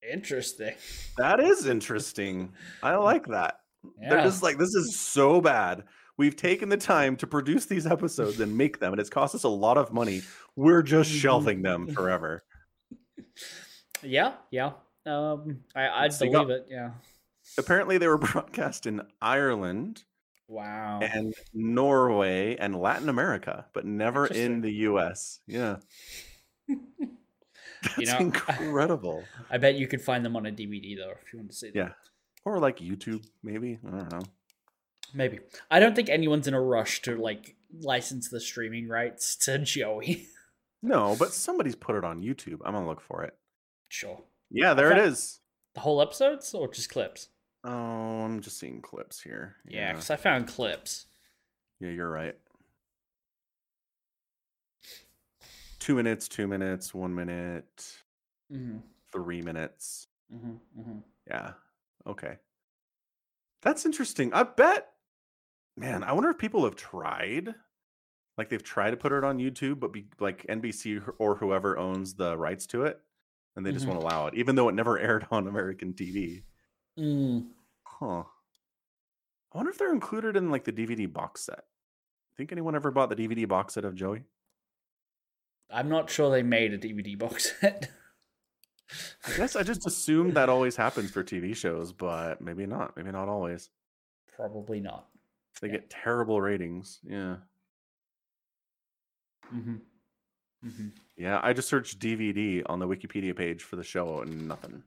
Interesting. That is interesting. I like that. They're just like, this is so bad. We've taken the time to produce these episodes and make them, and it's cost us a lot of money. We're just Mhm. shelving them forever. Yeah, yeah. Um, I I'd believe it. Yeah. Apparently, they were broadcast in Ireland Wow. and Norway and Latin America, but never in the US. Yeah. That's know, incredible. I bet you could find them on a DVD though, if you want to see them. Yeah. Or like YouTube, maybe. I don't know. Maybe. I don't think anyone's in a rush to like license the streaming rights to Joey. No, but somebody's put it on YouTube. I'm gonna look for it. sure. Yeah, there it found- The whole episodes or just clips? Oh, I'm just seeing clips here. Yeah, because I found clips. Yeah, you're right. Two minutes, two minutes, one minute, Mm-hmm. three minutes. Mm-hmm. Mm-hmm. Yeah. Okay. That's interesting. I bet, man, I wonder if people have tried, like they've tried to put it on YouTube, but be like NBC or whoever owns the rights to it, and they just Mhm. won't allow it, even though it never aired on American TV. Mm. Huh. I wonder if they're included in like the DVD box set. Think anyone ever bought the DVD box set of Joey? I'm not sure they made a DVD box set. I guess I just assumed that always happens for TV shows, but maybe not. Maybe not always. Probably not. They Yeah. get terrible ratings. Yeah. Mm-hmm. Mm-hmm. Yeah, I just searched DVD on the Wikipedia page for the show and nothing.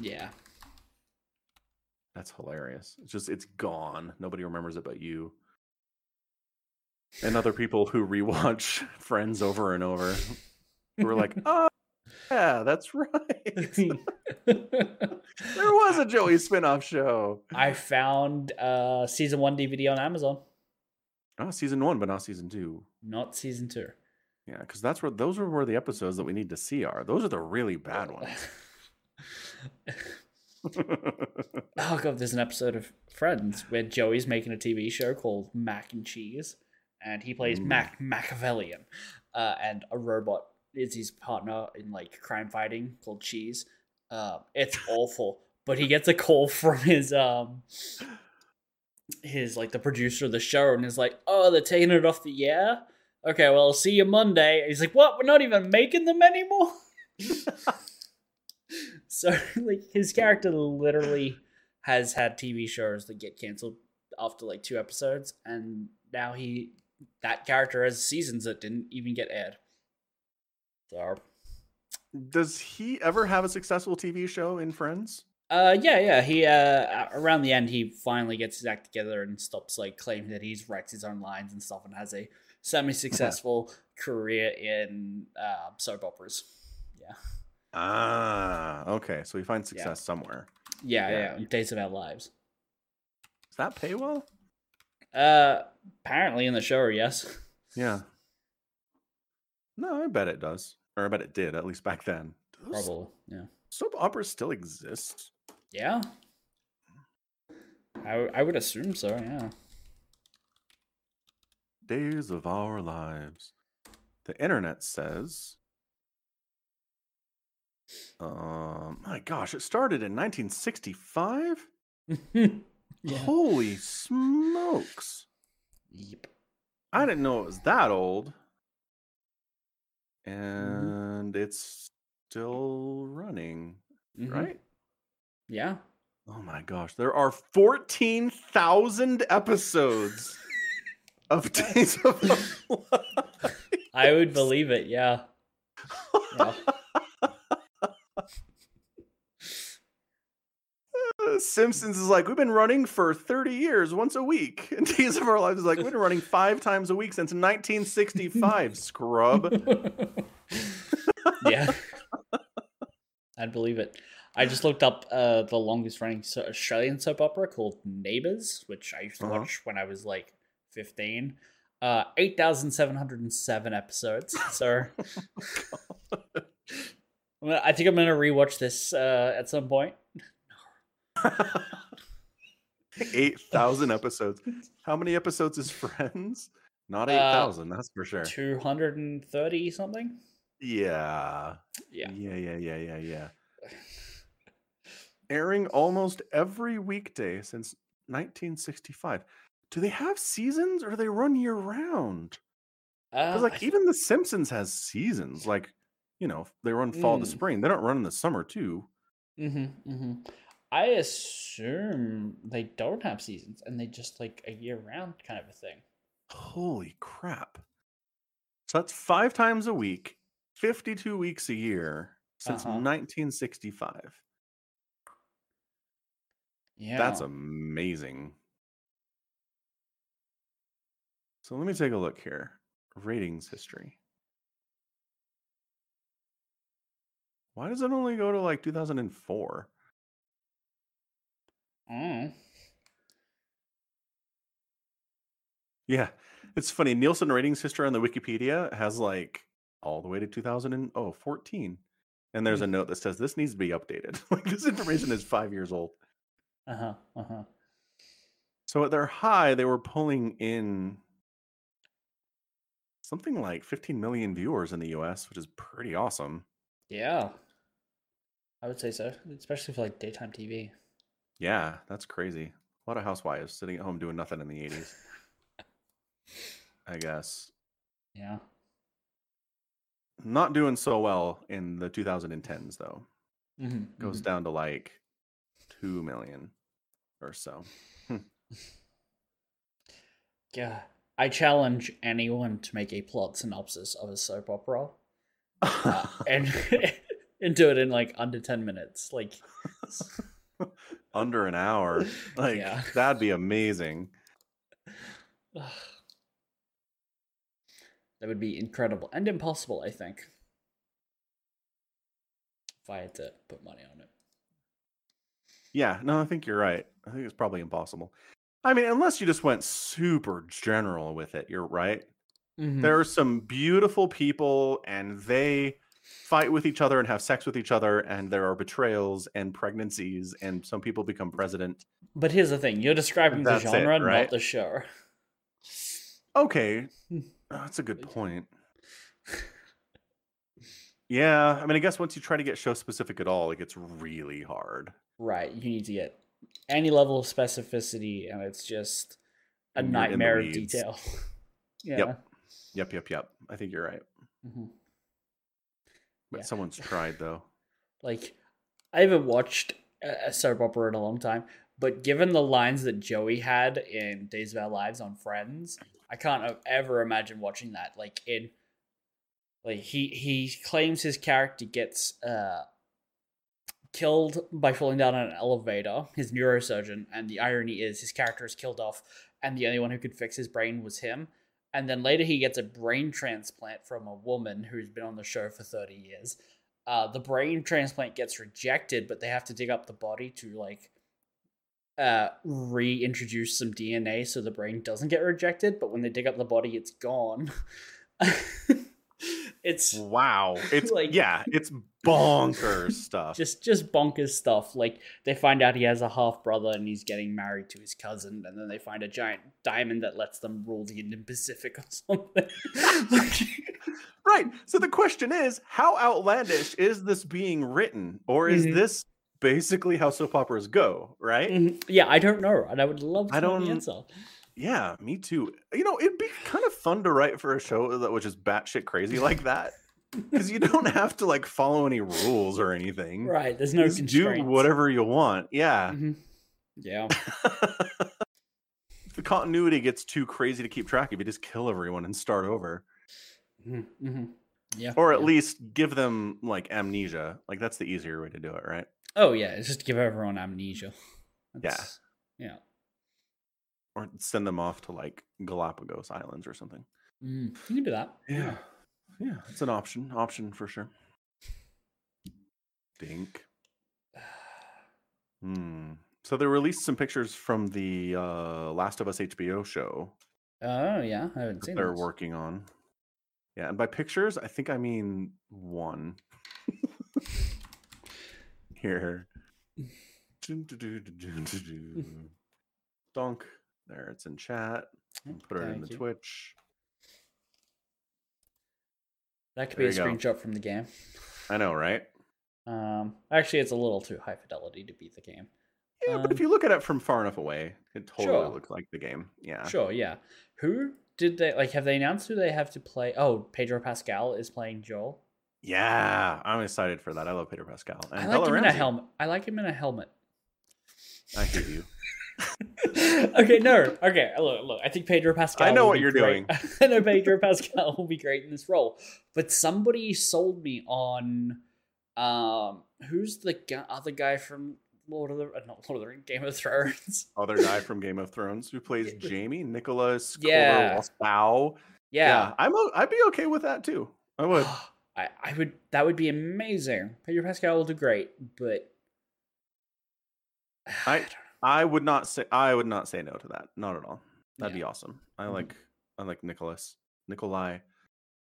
Yeah. That's hilarious. It's just it's gone. Nobody remembers it but you. And other people who rewatch Friends over and over. Who are like, oh yeah, that's right. there was a Joey spin-off show. I found uh season one DVD on Amazon, Oh, season one, but not season two. not season two. Yeah, because that's where those are where the episodes that we need to see are. Those are the really bad ones. Oh god, there's an episode of Friends where Joey's making a TV show called Mac and Cheese, and he plays Mm. Mac Machiavellian, uh, and a robot is his partner in like crime fighting called Cheese. Uh, it's awful, but he gets a call from his um his like the producer of the show, and is like, "Oh, they're taking it off the air." Okay, well, I'll see you Monday. He's like, "What? We're not even making them anymore." So like his character literally has had TV shows that get canceled after like two episodes, and now he that character has seasons that didn't even get aired. So Does he ever have a successful TV show in Friends? uh yeah, yeah. He uh around the end he finally gets his act together and stops like claiming that he's writes his own lines and stuff and has a semi successful career in uh, soap operas. Yeah. Ah, okay. So he finds Yeah. success somewhere. Yeah, Yeah. yeah, Days of Our Lives. Does that pay well? Uh apparently in the show, yes. Yeah. No, I bet it does. Or I bet it did, at least back then. Do those Probably. Yeah. Soap operas still exist. Yeah. I, w- I would assume so, yeah. Days of Our Lives. The internet says. Um, my gosh, it started in 1965? yeah. Holy smokes. Yep. I didn't know it was that old. Mm-hmm. And it's still running, Mhm. right? Yeah. Oh my gosh, there are 14,000 episodes of Days of Our I would believe it, yeah. Yeah. The Simpsons is like, we've been running for 30 years, once a week. And Days of Our Lives is like, we've been running five times a week since 1965, scrub. yeah. I'd believe it. I just looked up uh, the longest running Australian soap opera called Neighbours, which I used to Uh-huh. watch when I was like 15. Uh, 8,707 episodes. So I'm I think I'm going to rewatch this uh, at some point. 8,000 episodes. How many episodes is Friends? Not Uh, 8,000, that's for sure. 230 something? Yeah. Yeah. Yeah, yeah, yeah, yeah, yeah. Airing almost every weekday since 1965. Do they have seasons or they run year round? Uh, Because like even The Simpsons has seasons. Like, you know, they run fall to Mm. spring. They don't run in the summer too. Mm-hmm, hmm I assume they don't have seasons and they just like a year round kind of a thing. Holy crap. So that's five times a week, 52 weeks a year since Uh-huh. 1965. Yeah. That's amazing. So let me take a look here. Ratings history. Why does it only go to like 2004? Mm. Yeah, it's funny. Nielsen ratings history on the Wikipedia has like all the way to 2014. And there's a note that says this needs to be updated. like this information is five years old. Uh-huh. Uh-huh. So at their high, they were pulling in something like 15 million viewers in the US, which is pretty awesome. Yeah. I would say so, especially for like daytime TV. Yeah, that's crazy. A lot of housewives sitting at home doing nothing in the 80s. I guess. Yeah. Not doing so well in the 2010s, though. Mm-hmm. Goes down to like 2 million or so. Yeah. I challenge anyone to make a plot synopsis of a soap opera uh, and and do it in like under 10 minutes. Like Under an hour. Like, Yeah. that'd be amazing. that would be incredible and impossible, I think. If I had to put money on it. Yeah, no, I think you're right. I think it's probably impossible. I mean, unless you just went super general with it, you're right. Mhm. There are some beautiful people and they fight with each other and have sex with each other, and there are betrayals and pregnancies, and some people become president. But here's the thing: you're describing the That's it, genre, right? not the show. Okay, oh, that's a good point. Yeah, I mean, I guess once you try to get show specific at all, it gets really hard. Right. You need to get any level of specificity, and it's just a And you're in the nightmare of detail. yeah. Yep. Yep, yep, yep. I think you're right. Mhm. But Yeah. someone's tried though. Like, I haven't watched a soap opera in a long time, but given the lines that Joey had in Days of Our Lives on Friends, I can't ever imagine watching that. Like in, like he he claims his character gets uh killed by falling down an elevator. His neurosurgeon, and the irony is his character is killed off, and the only one who could fix his brain was him. And then later he gets a brain transplant from a woman who's been on the show for thirty years uh, the brain transplant gets rejected, but they have to dig up the body to like uh, reintroduce some DNA so the brain doesn't get rejected. But when they dig up the body, it's gone. it's Wow. It's Like- yeah, it's bonkers stuff. just just bonkers stuff. Like they find out he has a half brother and he's getting married to his cousin, and then they find a giant diamond that lets them rule the Indian Pacific or something. Like- Right. So the question is, how outlandish is this being written? Or is Mhm. this basically how soap operas go? Right? Mhm. yeah, I don't know, and I would love to I know the don't- answer. Yeah, me too. You know, it'd be kind of fun to write for a show that was just batshit crazy like that. Because you don't have to like follow any rules or anything. Right, there's no Just do whatever you want. Yeah. Mhm. Yeah. the continuity gets too crazy to keep track of, you just kill everyone and start over. Mhm, mhm. Yeah. Or at yeah. least give them like amnesia. Like that's the easier way to do it, right? Oh yeah, it's just give everyone amnesia. That's- yeah. Or send them off to like Galapagos Islands or something. Mm, you can do that. Yeah. Yeah, it's an option. Option for sure. Dink. Hmm. So they released some pictures from the uh, Last of Us HBO show Oh yeah, I haven't that seen they're those. working on. Yeah, and by pictures, I think I mean one. Here. Donk. There, it's in chat. Put it in the you. Twitch. That could be a There you go. screenshot from the game. I know, right? Um, actually, it's a little too high fidelity to beat the game. Yeah, but if Um, you look at it from far enough away, it totally Sure. looks like the game. Yeah. Sure, yeah. Who did they like? Have they announced who they have to play? Oh, Pedro Pascal is playing Joel. Yeah, I'm excited for that. I love Peter Pascal. And I like Bella him in a Ramsey. helmet. I like him in a helmet. I hate you. okay, no. Okay, look, look. I think Pedro Pascal. I know what you're great. I know Pedro Pascal will be great in this role, but somebody sold me on, um, who's the gu- other guy from Lord of the uh, not Lord of the Rings, Game of Thrones? Other guy from Game of Thrones who plays Yeah. Jamie, Nicholas Yeah. Bow. Yeah, I'm. o- I'd be okay with that too. I would. I, I would. That would be amazing. Pedro Pascal will do great, but I- don't I would not say. I would not say no to that. Not at all. That'd Yeah. be awesome. I Mhm. like. I like Nicholas. Nikolai.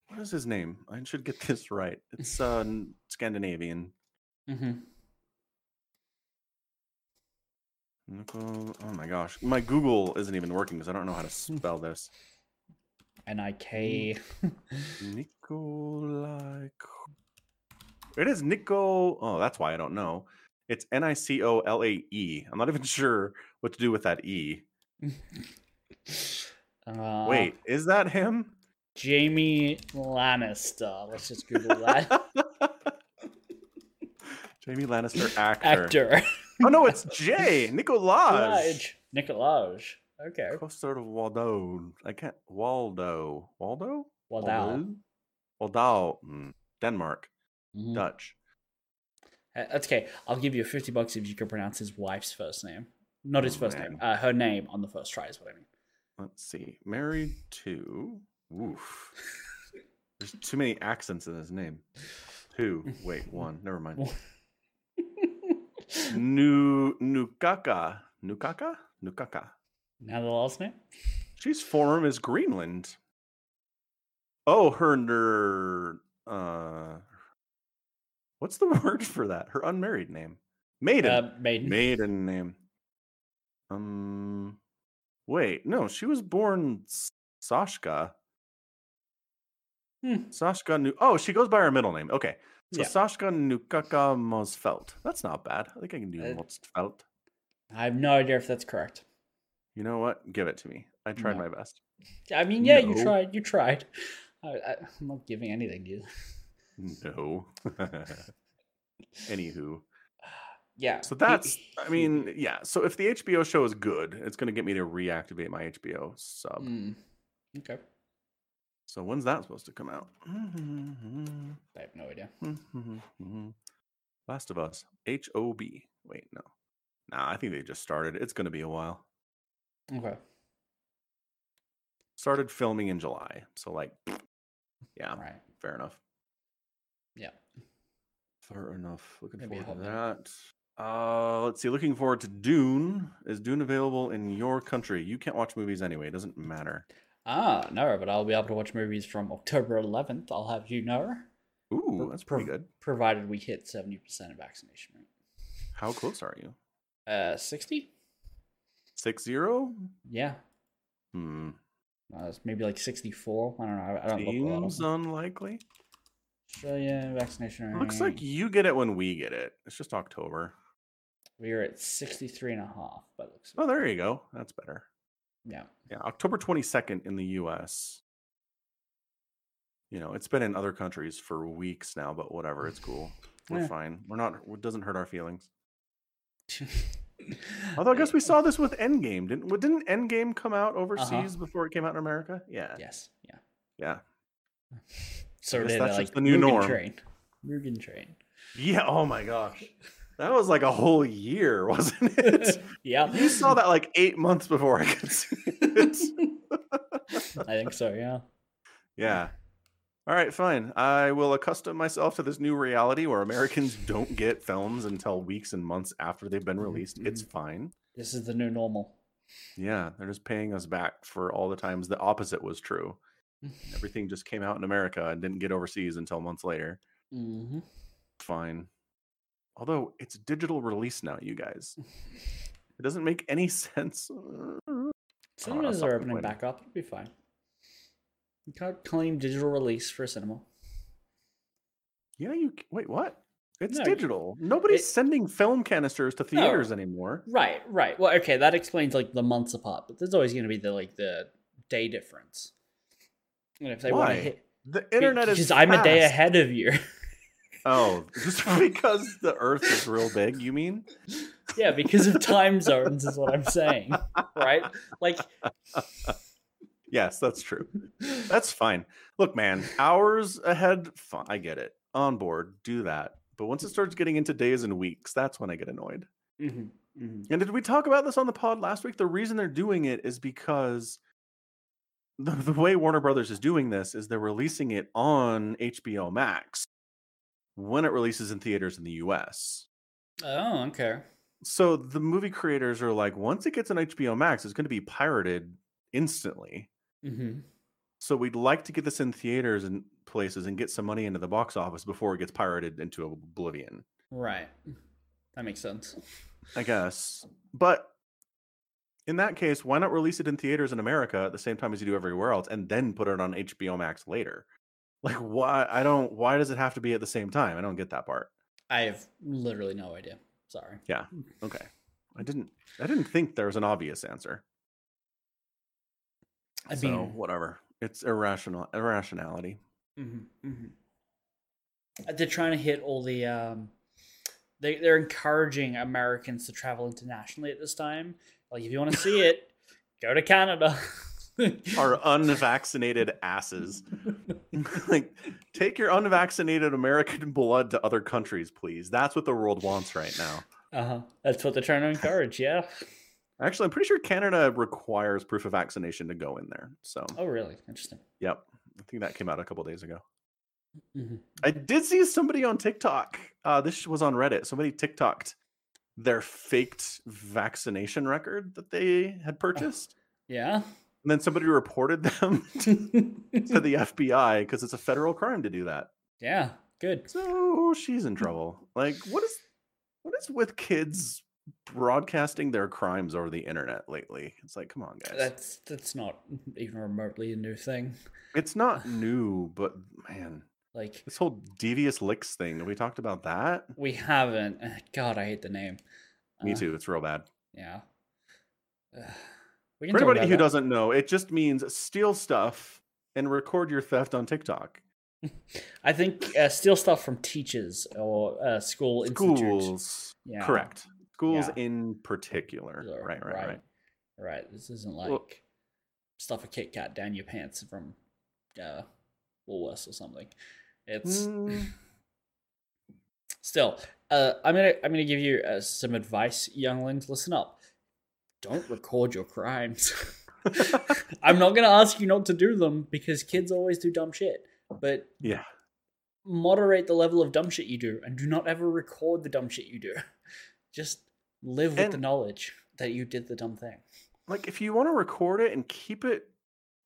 What is his name? I should get this right. It's uh Scandinavian. Mhm. Nicol. Oh my gosh, my Google isn't even working because I don't know how to spell this. N I K. Nikolai. It is Nico. Oh, that's why I don't know. It's N I C O L A E. I'm not even sure what to do with that E. Uh, Wait, is that him? Jamie Lannister. Let's just Google that. Jamie Lannister actor. Actor. Oh no, it's Jay Nicolaj. Nicolaj. Okay. Custard of Waldo. I can't. Waldo. Waldo. Waldo. Waldo. Mm, Denmark. Mhm. Dutch. Uh, That's okay. I'll give you 50 bucks if you can pronounce his wife's first name. Not his Oh, first man. name. Uh, her name on the first try is what I mean. Let's see. Married to. Oof. There's too many accents in his name. Two. Wait, one. Never mind. Nu Nukaka. Nukaka? Nukaka. now the last name? She's form is Greenland. Oh, her ner, uh What's the word for that? Her unmarried name. Maiden. Uh, maiden. Maiden name. Um Wait, no, she was born Sashka. Hmm. Sashka Nu Oh, she goes by her middle name. Okay. So Yeah. Sashka Nukaka Motzfeldt. That's not bad. I think I can do Uh, Motzfeldt. I have no idea if that's correct. You know what? Give it to me. I tried No. my best. I mean, yeah, you tried. You tried. I, I, I'm not giving anything to you. No. Anywho. Yeah. So that's I mean, yeah. So if the HBO show is good, it's gonna get me to reactivate my HBO sub. Mm. Okay. So when's that supposed to come out? I have no idea. Last of Us. H O B. Wait, no. Nah, I think they just started. It's gonna be a while. Okay. Started filming in July. So like yeah, Right. fair enough. Yeah. Fair enough. Looking Maybe forward to that. Uh, let's see. Looking forward to Dune. Is Dune available in your country? You can't watch movies anyway. It doesn't matter. Ah, no, but I'll be able to watch movies from October 11th. I'll have you know, Ooh, that's pretty pro- good. provided we hit 70% of vaccination rate. How close are you? Uh, 60? Six zero? Yeah. Hmm. Uh, maybe like 64. I don't know. I, I don't. Seems unlikely. Australia vaccination rate. Looks like you get it when we get it. It's just October. we're at 63 and a half, by looks Oh, there you go. That's better. Yeah. Yeah, October 22nd in the US. You know, it's been in other countries for weeks now, but whatever. It's cool. We're Yeah. fine. We're not, it doesn't hurt our feelings. Although I guess we saw this with Endgame, didn't? Didn't Endgame come out uh-huh. overseas before it came out in America? Yeah, Yes. Yeah. yeah, So did that's like just the new Mugen norm. Train. Mugen Train. yeah. Oh my gosh, That was like a whole year, wasn't it? yeah. you saw that like eight months before I could see it. I think so, yeah. yeah. All right, fine. I will accustom myself to this new reality where Americans don't get films until weeks and months after they've been mm-hmm, released. It's mm-hmm. fine. This is the new normal. Yeah, they're just paying us back for all the times the opposite was true. Everything just came out in America and didn't get overseas until months later. Mm-hmm. Fine. Although it's digital release now, you guys. It doesn't make any sense. Cinemas stop are opening back up. It'll be fine. You can't claim digital release for a cinema. Yeah, you wait, what? It's No, digital. Nobody's it- sending film canisters to No. theaters anymore. Right, right. Well, okay, that explains like the months apart, but there's always going to be the like the day difference. And if they want to hit, The internet is because I'm a day ahead of you. Oh, just because the Earth is real big, you mean? yeah, because of time zones is what I'm saying. Right? Like, Yes, that's true. That's fine. Look, man, hours ahead, fine, I get it. On board, do that. But once it starts getting into days and weeks, that's when I get annoyed. mhm, mhm. And did we talk about this on the pod last week? The reason they're doing it is because the, the way Warner Brothers is doing this is they're releasing it on HBO Max when it releases in theaters in the US. oh, okay. So the movie creators are like, once it gets on HBO Max, it's going to be pirated instantly. hmm So we'd like to get this in theaters and places and get some money into the box office before it gets pirated into oblivion. Right. That makes sense. I guess. But in that case, why not release it in theaters in America at the same time as you do everywhere else and then put it on HBO Max later? Like why I don't why does it have to be at the same time? I don't get that part. I have literally no idea. Sorry. Yeah. Okay. I didn't I didn't think there was an obvious answer. I so mean, whatever. It's irrational irrationality. Mhm, mhm. They're trying to hit all the. Um, they they're encouraging Americans to travel internationally at this time. Like, if you want to see it, go to Canada. Our unvaccinated asses. like take your unvaccinated American blood to other countries, please. That's what the world wants right now. uh huh. That's what they're trying to encourage. Yeah. Actually, I'm pretty sure Canada requires proof of vaccination to go in there. So, Oh, really? Interesting. yep. I think that came out a couple days ago. hmm I did see somebody on TikTok. Uh, this was on Reddit. Somebody TikToked their faked vaccination record that they had oh, purchased. Yeah. And then somebody reported them to the FBI because it's a federal crime to do that. yeah. Good. So she's in trouble. Like, what is what is with kids broadcasting their crimes over the internet lately? It's like, come on, guys. That's that's not even remotely a new thing. it's not new, but man, Like this whole devious licks thing. Have we talked about that? we haven't. uh, God, I hate the name. Me Uh, too. It's real bad. Yeah. Ugh. We can For anybody who that. doesn't know, it just means steal stuff and record your theft on TikTok. I think uh, steal stuff from teachers or uh, school. Schools, Yeah. correct. Schools Yeah. in particular. Sure, Right, right, right. Right. This isn't like Well- stuff a Kit Kat down your pants from uh, Woolworths or something. It's Mm, still. Uh, I'm gonna I'm gonna give you uh, some advice, younglings. Listen up. Don't record your crimes. I'm not gonna ask you not to do them because kids always do dumb shit. But yeah. moderate the level of dumb shit you do and do not ever record the dumb shit you do. Just live with the knowledge that you did the dumb thing. Like if you want to record it and keep it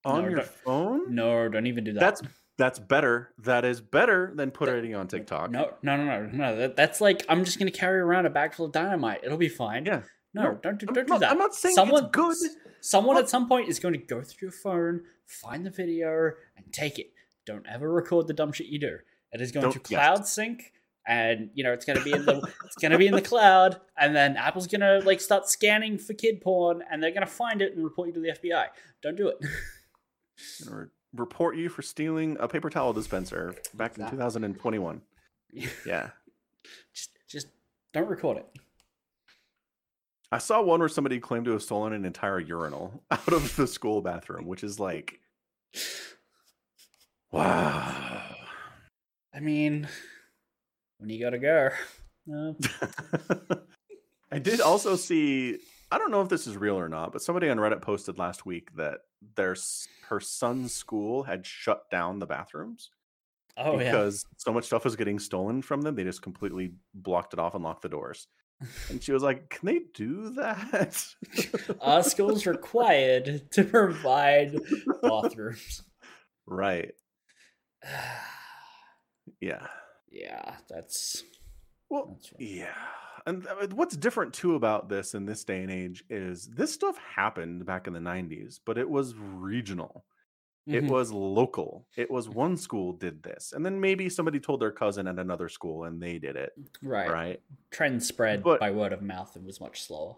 on No, your phone, No, don't even do that. that's that's better. That is better than putting it on TikTok. no, no, no, no, no. That, that's like I'm just gonna carry around a bag full of dynamite. It'll be fine. Yeah. No, No, don't do, I'm don't do not- that. I'm not saying it's someone, good. Someone at some point is going to go through your phone, find the video, and take it. Don't ever record the dumb shit you do. It is going Don't- to yes. cloud sync, and you know it's going to be in the it's going to be in the cloud, and then Apple's going to like start scanning for kid porn, and they're going to find it and report you to the FBI. Don't do it. Report you for stealing a paper towel dispenser back in 2021. Yeah. just just don't record it. I saw one where somebody claimed to have stolen an entire urinal out of the school bathroom, which is like, wow. I mean, when you gotta go, No. I did also see. I don't know if this is real or not, but somebody on Reddit posted last week that their her son's school had shut down the bathrooms Oh yeah. because so much stuff was getting stolen from them. They just completely blocked it off and locked the doors. And she was like, "Can they do that?" Our uh, school's required to provide bathrooms. right. Yeah. yeah, that's Well, rough. Yeah. And uh, what's different too about this in this day and age is this stuff happened back in the 90s, but it was regional. It Mhm. was local. It was one school did this. And then maybe somebody told their cousin at another school and they did it. right. Right. Trend spread But- by word of mouth and was much slower.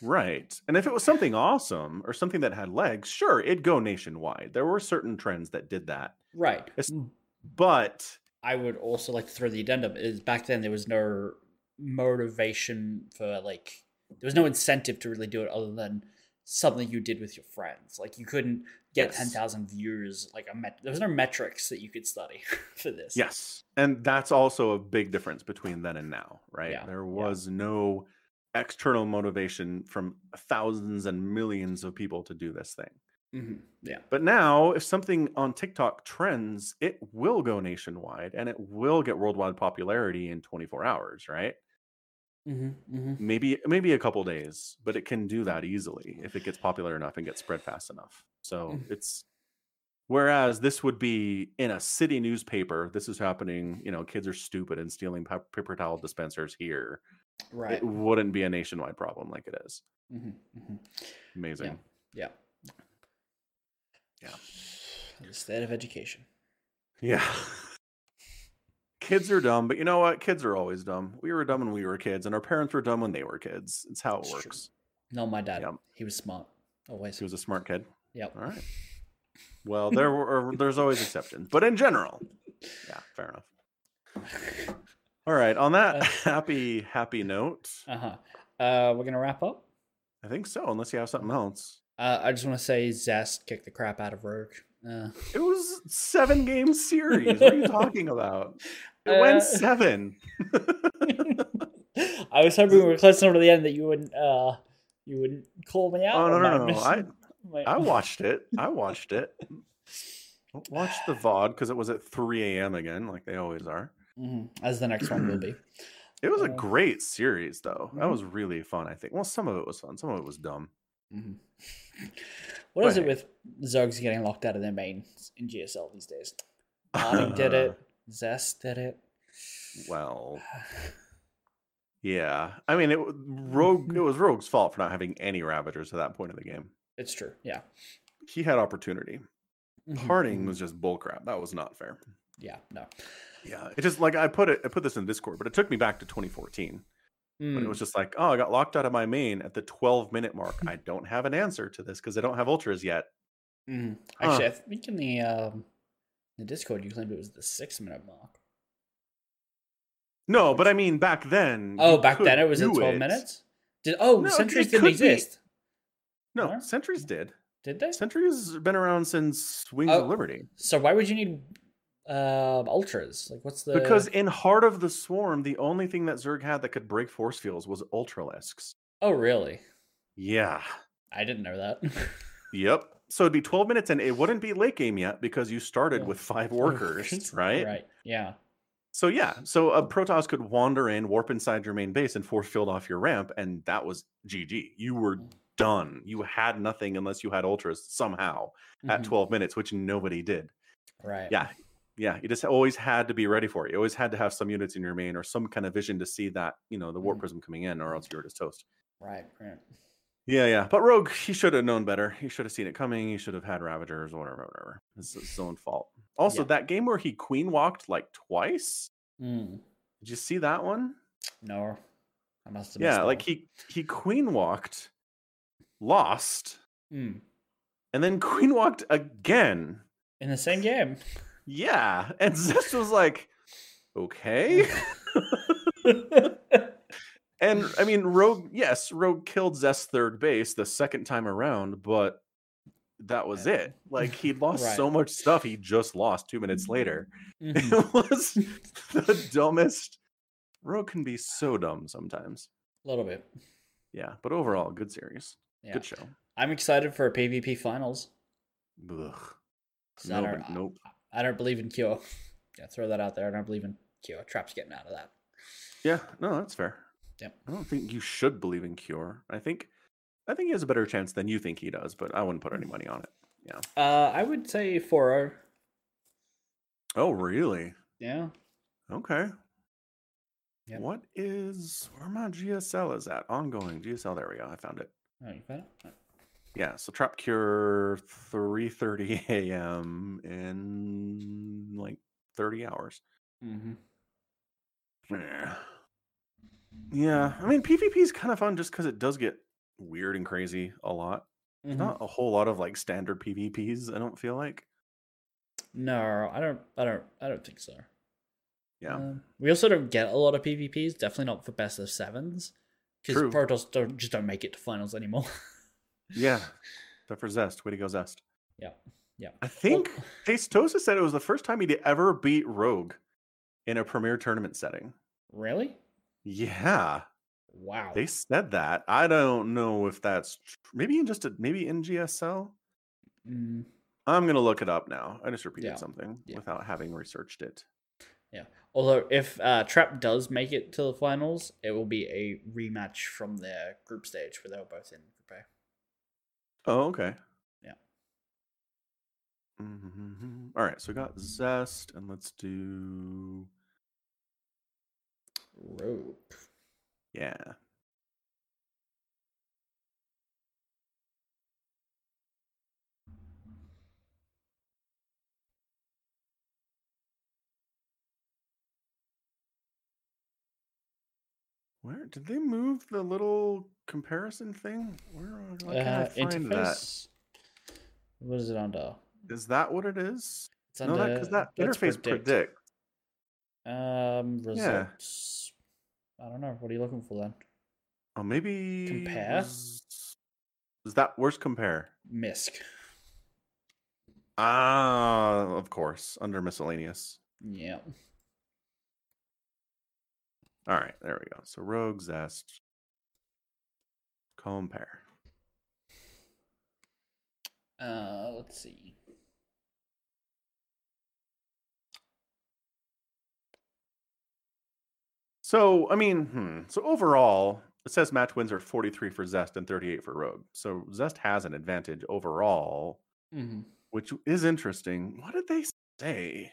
Right. And if it was something awesome or something that had legs, sure, it'd go nationwide. There were certain trends that did that. Right. It's- But I would also like to throw the addendum is back then there was no motivation for like there was no incentive to really do it other than something you did with your friends. Like you couldn't get Yes. ten thousand views. Like a met- there was no metrics that you could study for this. Yes. And that's also a big difference between then and now, right? Yeah, There yeah. was no external motivation from thousands and millions of people to do this thing. Hmm Yeah. But now, if something on TikTok trends, it will go nationwide and it will get worldwide popularity in 24 hours, right? hmm hmm Maybe maybe a couple days, but it can do that easily if it gets popular enough and gets spread fast enough. So Mhm. it's whereas this would be in a city newspaper. This is happening. You know, kids are stupid and stealing paper towel dispensers here. Right. It wouldn't be a nationwide problem like it is. hmm hmm Amazing. Yeah. Yeah. The state of education. Yeah. kids are dumb, but you know what? Kids are always dumb. We were dumb when we were kids, and our parents were dumb when they were kids. It's how it It's true. works. No, my dad. Yep. He was smart. Always. He was a smart kid. Yep. All right. Well, there were there's always exceptions, but in general, yeah, fair enough. All right. On that Uh, happy happy note, Uh-huh. Uh We're gonna wrap up. I think so. Unless you have something else, Uh, I just want to say Zest kicked the crap out of Rogue. Uh, it was seven game series. What are you talking about? It Uh, went seven. I was hoping we were close enough to the end that you wouldn't uh you wouldn't call me out. Oh no no no! I my- I watched it. I watched it. Watched the VOD because it was at 3 a.m. again, like they always are. Mhm, as the next one will be. It was a Uh, great series, though. That mhm. was really fun. I think. Well, some of it was fun. Some of it was dumb. Mhm. What is But it with Zergs getting locked out of their mains in GSL these days? Harding did it. Zest did it. Well, yeah. I mean, it Rogue. It was Rogue's fault for not having any Ravagers at that point in the game. It's true. Yeah. He had opportunity. Mhm, Harding mhm. was just bullcrap. That was not fair. Yeah. No. Yeah, it just like I put it. I put this in Discord, but it took me back to 2014. But Mm, it was just like, oh, I got locked out of my main at the 12 minute mark. I don't have an answer to this because I don't have ultras yet. Huh. Actually, I think in the um, the Discord you claimed it was the six minute mark. No, but I mean back then. Oh, back then it was in twelve it. minutes. Did oh No, Sentries didn't could be. exist? No, Huh? Sentries did. Did they? Sentries have been around since Wings Oh. of Liberty. So why would you need um ultras? Like, what's the Because in Heart of the Swarm, the only thing that Zerg had that could break force fields was Ultralisks. oh really? Yeah. I didn't know that. Yep. So it'd be 12 minutes and it wouldn't be late game yet because you started Yeah. with five workers, right? Right. Yeah. So yeah, so a Protoss could wander in, warp inside your main base, and force field off your ramp, and that was GG. You were Mm. done. You had nothing unless you had ultras somehow at Mhm. 12 minutes, which nobody did. Right. Yeah, yeah. You just always had to be ready for it. You always had to have some units in your main or some kind of vision to see that you know the warp Mhm. prism coming in, or else you were just toast. Right. Right. Yeah, yeah. But Rogue, he should have known better. He should have seen it coming. He should have had Ravagers or whatever, whatever. It's his own fault. Also, Yeah. that game where he queen walked like twice. Mm. Did you see that one? No. I must have Yeah, like one. he he queen walked, lost, Mm. and then queen walked again. in the same game. Yeah, and Zest was like, okay. and I mean, Rogue, yes, Rogue killed Zest's third base the second time around, but that was Yeah. it. Like he lost Right. so much stuff, he just lost two minutes later. Mhm. It was the dumbest Rogue can be so dumb sometimes. A little bit. Yeah, but overall, good series. Yeah. Good show. I'm excited for PvP finals. Ugh. 'cause I, No, but nope. I don't believe in Cure. Yeah, throw that out there. I don't believe in Cure. Trap's getting out of that. Yeah, no, that's fair. Yep. I don't think you should believe in Cure. I think I think he has a better chance than you think he does, but I wouldn't put any money on it. Yeah. Uh, I would say 4 Oh, really? Yeah. Okay. Yep. What is where my GSL is at? Ongoing GSL. There we go. I found it. Oh, you got it? Yeah. So Trap Cure, three thirty a.m. in like thirty hours. Mm-hmm. Yeah. Yeah. I mean, PvP is kind of fun just because it does get weird and crazy a lot. Mm-hmm. Not a whole lot of like standard PvPs. I don't feel like. No, I don't. I don't. I don't think so. Yeah. Um, we also don't get a lot of PvPs. Definitely not for best of sevens, because. Protoss don't just don't make it to finals anymore. Yeah. Except for Zest. Way to go, Zest. yeah. Yeah. I think Tastosis said it was the first time he'd ever beat Rogue in a premier tournament setting. Really? Yeah, Wow. they said that. I don't know if that's tr- maybe in just a maybe in GSL. Mm, I'm gonna look it up now. I just repeated Yeah, something yeah. without having researched it. Yeah. Although if uh, Trap does make it to the finals, it will be a rematch from their group stage where they were both in Group A. Oh, okay. Yeah. Mhm. All right, so we got Zest, and let's do Rogue. yeah. Where did they move the little comparison thing? Where why can't I Uh, find that? interface. What is it under? Is that what it is? It's no, that because that interface predict. Um, Yeah. results. I don't know. What are you looking for then? Oh, maybe Compare? Is that where's compare? Misc. Ah, of course, under miscellaneous. Yeah. All right, there we go. So Rogue Zest. Compare. Uh, let's see. So, I mean, hmm. So overall, it says match wins are 43 for Zest and 38 for Rogue. So Zest has an advantage overall, Mm-hmm. which is interesting. What did they say?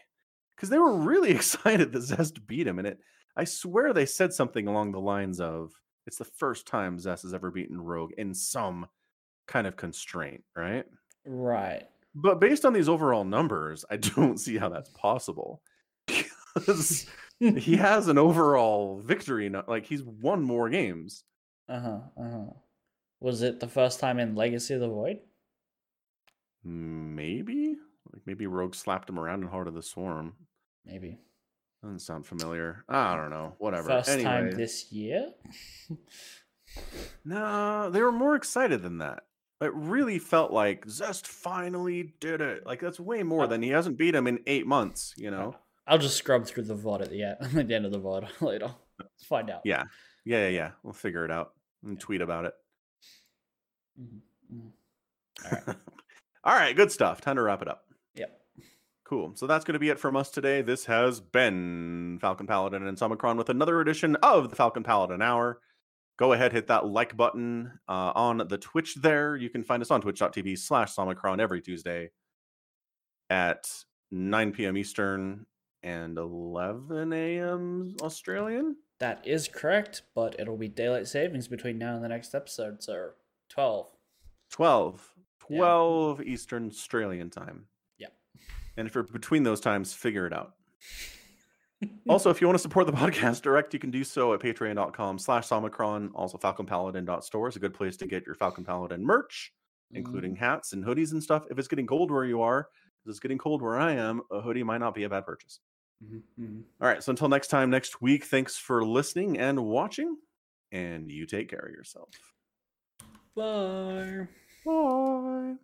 Because they were really excited that Zest beat him, and it. I swear they said something along the lines of, "It's the first time Zest has ever beaten Rogue in some kind of constraint, right?" Right. But based on these overall numbers, I don't see how that's possible. Because he has an overall victory. Like he's won more games. Uh huh. Uh huh. Was it the first time in Legacy of the Void? Maybe, like maybe Rogue slapped him around in Heart of the Swarm. Maybe. Doesn't sound familiar. I don't know. Whatever. First anyway, time this year? no, they were more excited than that. It really felt like Zest finally did it. Like that's way more than he hasn't beat him in eight months. You know. I'll just scrub through the VOD at the end, at the end of the VOD later. Let's find out. Yeah. Yeah, yeah, yeah. We'll figure it out and tweet about it. Mhm, mhm. All right. All right, good stuff. Time to wrap it up. Cool. So that's going to be it from us today. This has been Falcon Paladin and Summicron with another edition of the Falcon Paladin Hour. Go ahead, hit that like button uh, on the Twitch there. You can find us on twitch.tv slash Summicron every Tuesday at 9 p.m. Eastern and 11 a.m. Australian. That is correct, but it'll be daylight savings between now and the next episode, so 12. 12. Yeah. 12 Eastern Australian time. And if you're between those times, figure it out. also, if you want to support the podcast direct, you can do so at patreon.com slash Summicron. Also, falconpaladin.store is a good place to get your Falcon Paladin merch, including hats and hoodies and stuff. If it's getting cold where you are, if it's getting cold where I am, a hoodie might not be a bad purchase. Mhm, mhm. All right. So until next time, next week, thanks for listening and watching, and you take care of yourself. Bye. Bye.